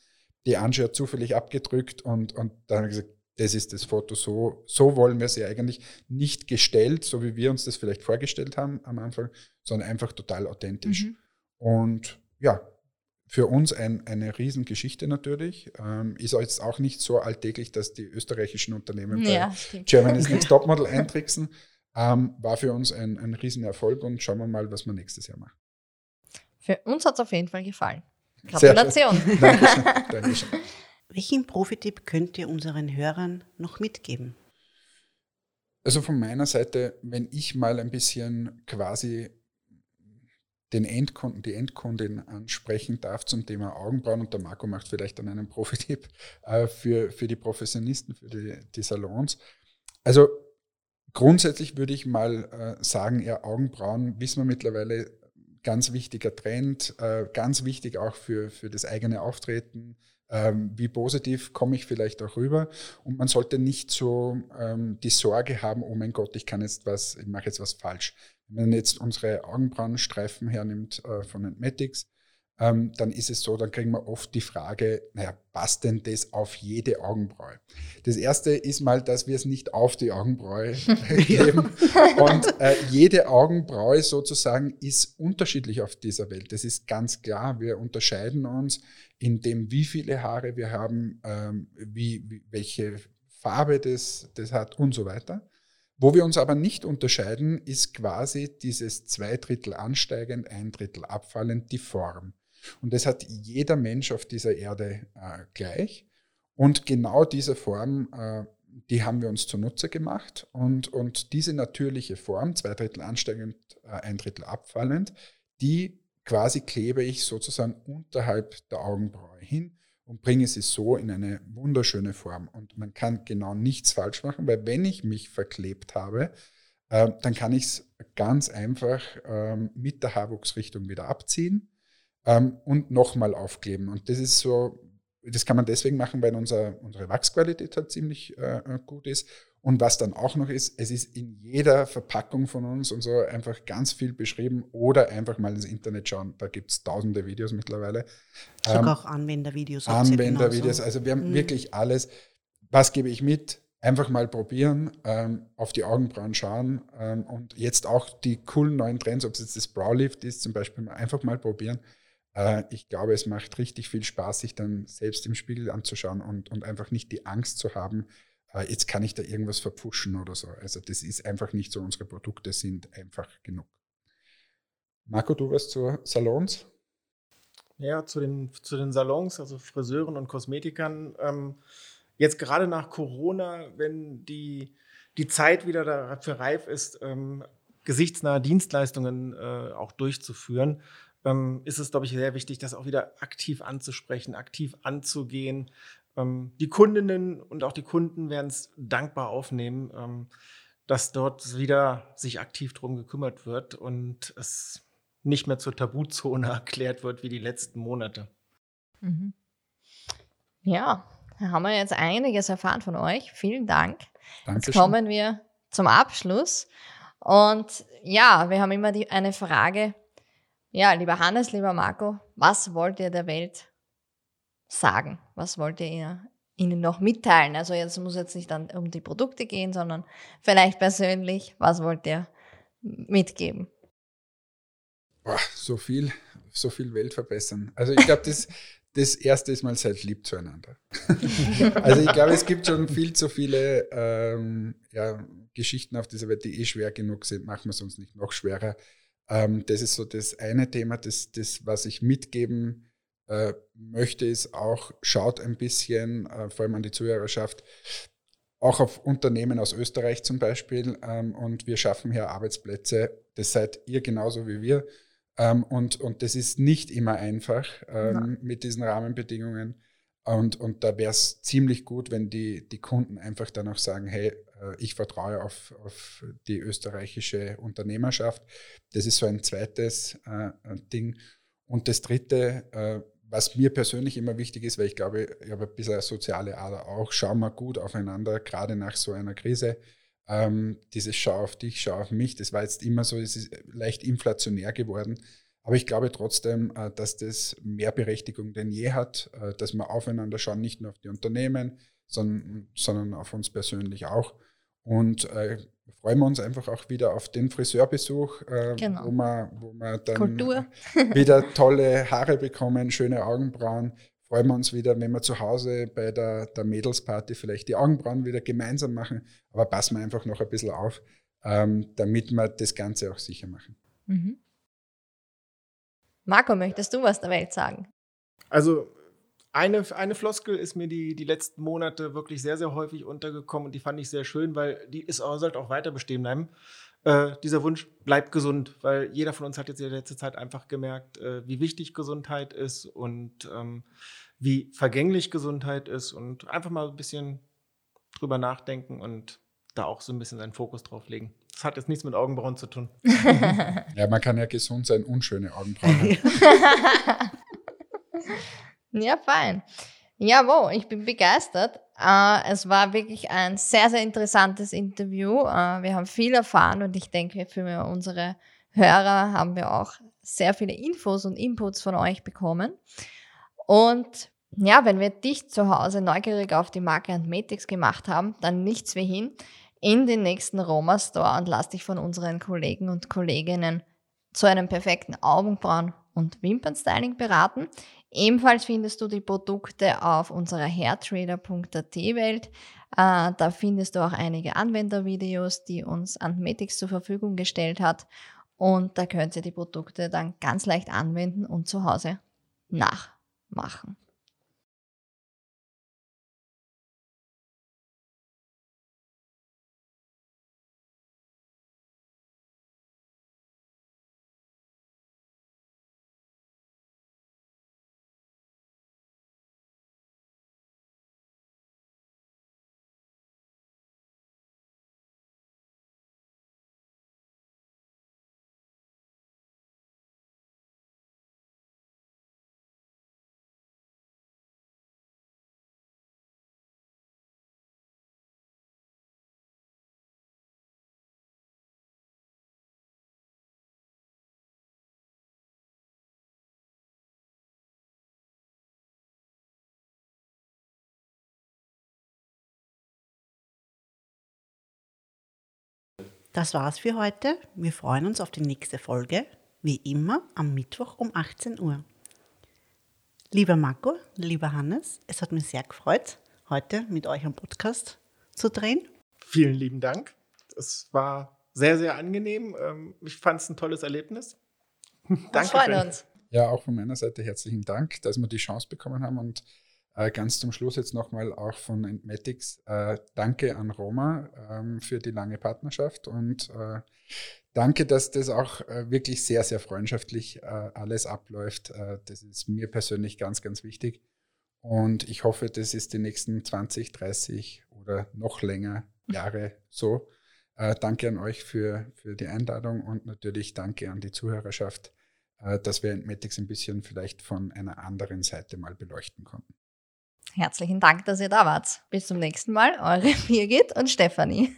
C: die Angie hat zufällig abgedrückt und, und dann haben wir gesagt, das ist das Foto, so, so wollen wir sie eigentlich nicht gestellt, so wie wir uns das vielleicht vorgestellt haben am Anfang, sondern einfach total authentisch. Mhm. Und ja, für uns ein, eine Riesengeschichte natürlich. Ähm, ist jetzt auch nicht so alltäglich, dass die österreichischen Unternehmen ja, bei Germany's Next <laughs> Topmodel eintricksen. Ähm, war für uns ein, ein Riesenerfolg und schauen wir mal, was wir nächstes Jahr machen.
B: Für uns hat es auf jeden Fall gefallen. Gratulation.
E: Dankeschön. <laughs> Dankeschön. Welchen Profitipp könnt ihr unseren Hörern noch mitgeben?
C: Also von meiner Seite, wenn ich mal ein bisschen quasi den Endkunden, die Endkundin ansprechen darf zum Thema Augenbrauen und der Marco macht vielleicht dann einen Profitipp äh, für, für die Professionisten, für die, die Salons. Also grundsätzlich würde ich mal äh, sagen, ja, Augenbrauen wissen wir mittlerweile ganz wichtiger Trend, äh, ganz wichtig auch für, für das eigene Auftreten, ähm, wie positiv komme ich vielleicht auch rüber. Und man sollte nicht so ähm, die Sorge haben, oh mein Gott, ich kann jetzt was, ich mache jetzt was falsch. Wenn man jetzt unsere Augenbrauenstreifen hernimmt äh, von Entmatics, ähm, dann ist es so, dann kriegen wir oft die Frage, naja, passt denn das auf jede Augenbraue? Das erste ist mal, dass wir es nicht auf die Augenbraue <laughs> geben. Und äh, jede Augenbraue sozusagen ist unterschiedlich auf dieser Welt. Das ist ganz klar. Wir unterscheiden uns in dem, wie viele Haare wir haben, ähm, wie, wie, welche Farbe das, das hat und so weiter. Wo wir uns aber nicht unterscheiden, ist quasi dieses zwei Drittel ansteigend, ein Drittel abfallend, die Form. Und das hat jeder Mensch auf dieser Erde äh, gleich. Und genau diese Form, äh, die haben wir uns zunutze gemacht. Und, und diese natürliche Form, zwei Drittel ansteigend, äh, ein Drittel abfallend, die quasi klebe ich sozusagen unterhalb der Augenbraue hin und bringe sie so in eine wunderschöne Form. Und man kann genau nichts falsch machen, weil wenn ich mich verklebt habe, äh, dann kann ich es ganz einfach ähm, mit der Haarwuchsrichtung wieder abziehen ähm, und nochmal aufkleben. Und das ist so, das kann man deswegen machen, weil unser, unsere Wachsqualität halt ziemlich äh, gut ist und was dann auch noch ist, es ist in jeder Verpackung von uns und so einfach ganz viel beschrieben oder einfach mal ins Internet schauen. Da gibt es tausende Videos mittlerweile.
E: Sogar ähm, auch Anwendervideos.
C: Anwendervideos, also wir haben mhm. wirklich alles. Was gebe ich mit? Einfach mal probieren, ähm, auf die Augenbrauen schauen ähm, und jetzt auch die coolen neuen Trends, ob es jetzt das Browlift ist, zum Beispiel einfach mal probieren. Äh, ich glaube, es macht richtig viel Spaß, sich dann selbst im Spiegel anzuschauen und, und einfach nicht die Angst zu haben, äh, jetzt kann ich da irgendwas verpfuschen oder so. Also das ist einfach nicht so, unsere Produkte sind einfach genug. Marco, du was zu Salons?
D: Ja, zu den, zu den Salons, also Friseuren und Kosmetikern. Ähm, jetzt gerade nach Corona, wenn die, die Zeit wieder dafür reif ist, ähm, gesichtsnahe Dienstleistungen äh, auch durchzuführen, ähm, ist es, glaube ich, sehr wichtig, das auch wieder aktiv anzusprechen, aktiv anzugehen, ähm, die Kundinnen und auch die Kunden werden es dankbar aufnehmen, ähm, dass dort wieder sich aktiv drum gekümmert wird und es nicht mehr zur Tabuzone <laughs> erklärt wird wie die letzten Monate.
B: Mhm. Ja, da haben wir jetzt einiges erfahren von euch. Vielen Dank. Dankeschön. Jetzt kommen wir zum Abschluss. Und ja, wir haben immer die, eine Frage. Ja, lieber Hannes, lieber Marco, was wollt ihr der Welt sagen? Was wollt ihr ihnen noch mitteilen? Also jetzt muss jetzt nicht dann um die Produkte gehen, sondern vielleicht persönlich, was wollt ihr mitgeben?
C: Boah, so viel, so viel Welt verbessern. Also ich glaube, das, <laughs> das erste ist mal seid lieb zueinander. <laughs> also ich glaube, es gibt schon viel zu viele ähm, ja, Geschichten auf dieser Welt, die eh schwer genug sind. Machen wir es uns nicht noch schwerer. Ähm, das ist so das eine Thema, das, das was ich mitgeben äh, möchte, ist auch, schaut ein bisschen, äh, vor allem an die Zuhörerschaft, auch auf Unternehmen aus Österreich zum Beispiel. Ähm, und wir schaffen hier Arbeitsplätze. Das seid ihr genauso wie wir. Ähm, und, und das ist nicht immer einfach ähm, mit diesen Rahmenbedingungen. Und, und da wäre es ziemlich gut, wenn die, die Kunden einfach dann auch sagen, hey, äh, ich vertraue auf, auf die österreichische Unternehmerschaft. Das ist so ein zweites äh, Ding. Und das dritte, äh, was mir persönlich immer wichtig ist, weil ich glaube, ich habe ein bisschen eine soziale Ader auch, schauen wir gut aufeinander, gerade nach so einer Krise. Ähm, dieses Schau auf dich, schau auf mich, das war jetzt immer so, es ist leicht inflationär geworden. Aber ich glaube trotzdem, äh, dass das mehr Berechtigung denn je hat, äh, dass wir aufeinander schauen, nicht nur auf die Unternehmen, sondern, sondern auf uns persönlich auch. Und äh, freuen wir uns einfach auch wieder auf den Friseurbesuch, äh, genau. wo, wir, wo wir dann Kultur. <laughs> wieder tolle Haare bekommen, schöne Augenbrauen. Freuen wir uns wieder, wenn wir zu Hause bei der, der Mädelsparty vielleicht die Augenbrauen wieder gemeinsam machen. Aber passen wir einfach noch ein bisschen auf, ähm, damit wir das Ganze auch sicher machen. Mhm.
B: Marco, möchtest du was der Welt sagen?
D: Also eine, eine Floskel ist mir die, die letzten Monate wirklich sehr, sehr häufig untergekommen und die fand ich sehr schön, weil die ist, sollte auch weiter bestehen bleiben. Äh, dieser Wunsch bleibt gesund, weil jeder von uns hat jetzt in der letzten Zeit einfach gemerkt, äh, wie wichtig Gesundheit ist und ähm, wie vergänglich Gesundheit ist und einfach mal ein bisschen drüber nachdenken und da auch so ein bisschen seinen Fokus drauf legen. Das hat jetzt nichts mit Augenbrauen zu tun. <laughs>
C: ja, man kann ja gesund sein, unschöne Augenbrauen. <laughs>
B: Ja, fein. Jawohl, ich bin begeistert. Äh, es war wirklich ein sehr, sehr interessantes Interview. Äh, wir haben viel erfahren und ich denke, für unsere Hörer haben wir auch sehr viele Infos und Inputs von euch bekommen. Und ja, wenn wir dich zu Hause neugierig auf die Marke Antmetics gemacht haben, dann nichts wie hin in den nächsten Roma Store und lass dich von unseren Kollegen und Kolleginnen zu einem perfekten Augenbrauen- und Wimpernstyling beraten. Ebenfalls findest du die Produkte auf unserer hairtrader.at Welt. Äh, da findest du auch einige Anwendervideos, die uns Antmetics zur Verfügung gestellt hat. Und da könnt ihr die Produkte dann ganz leicht anwenden und zu Hause nachmachen.
E: Das war's für heute. Wir freuen uns auf die nächste Folge, wie immer am Mittwoch um 18 Uhr. Lieber Marco, lieber Hannes, es hat mich sehr gefreut, heute mit euch am Podcast zu drehen.
D: Vielen lieben Dank. Es war sehr, sehr angenehm. Ähm, ich fand es ein tolles Erlebnis.
B: Wir freuen uns.
C: Ja, auch von meiner Seite herzlichen Dank, dass wir die Chance bekommen haben und ganz zum Schluss jetzt nochmal auch von Entmatics. Äh, danke an Roma ähm, für die lange Partnerschaft und äh, danke, dass das auch äh, wirklich sehr, sehr freundschaftlich äh, alles abläuft. Äh, das ist mir persönlich ganz, ganz wichtig. Und ich hoffe, das ist die nächsten 20, 30 oder noch länger Jahre so. danke an euch für, für die Einladung und natürlich danke an die Zuhörerschaft, dass wir Entmatics ein bisschen vielleicht von einer anderen Seite mal beleuchten konnten.
B: Herzlichen Dank, dass ihr da wart. Bis zum nächsten Mal, eure <laughs> Birgit und Stefanie.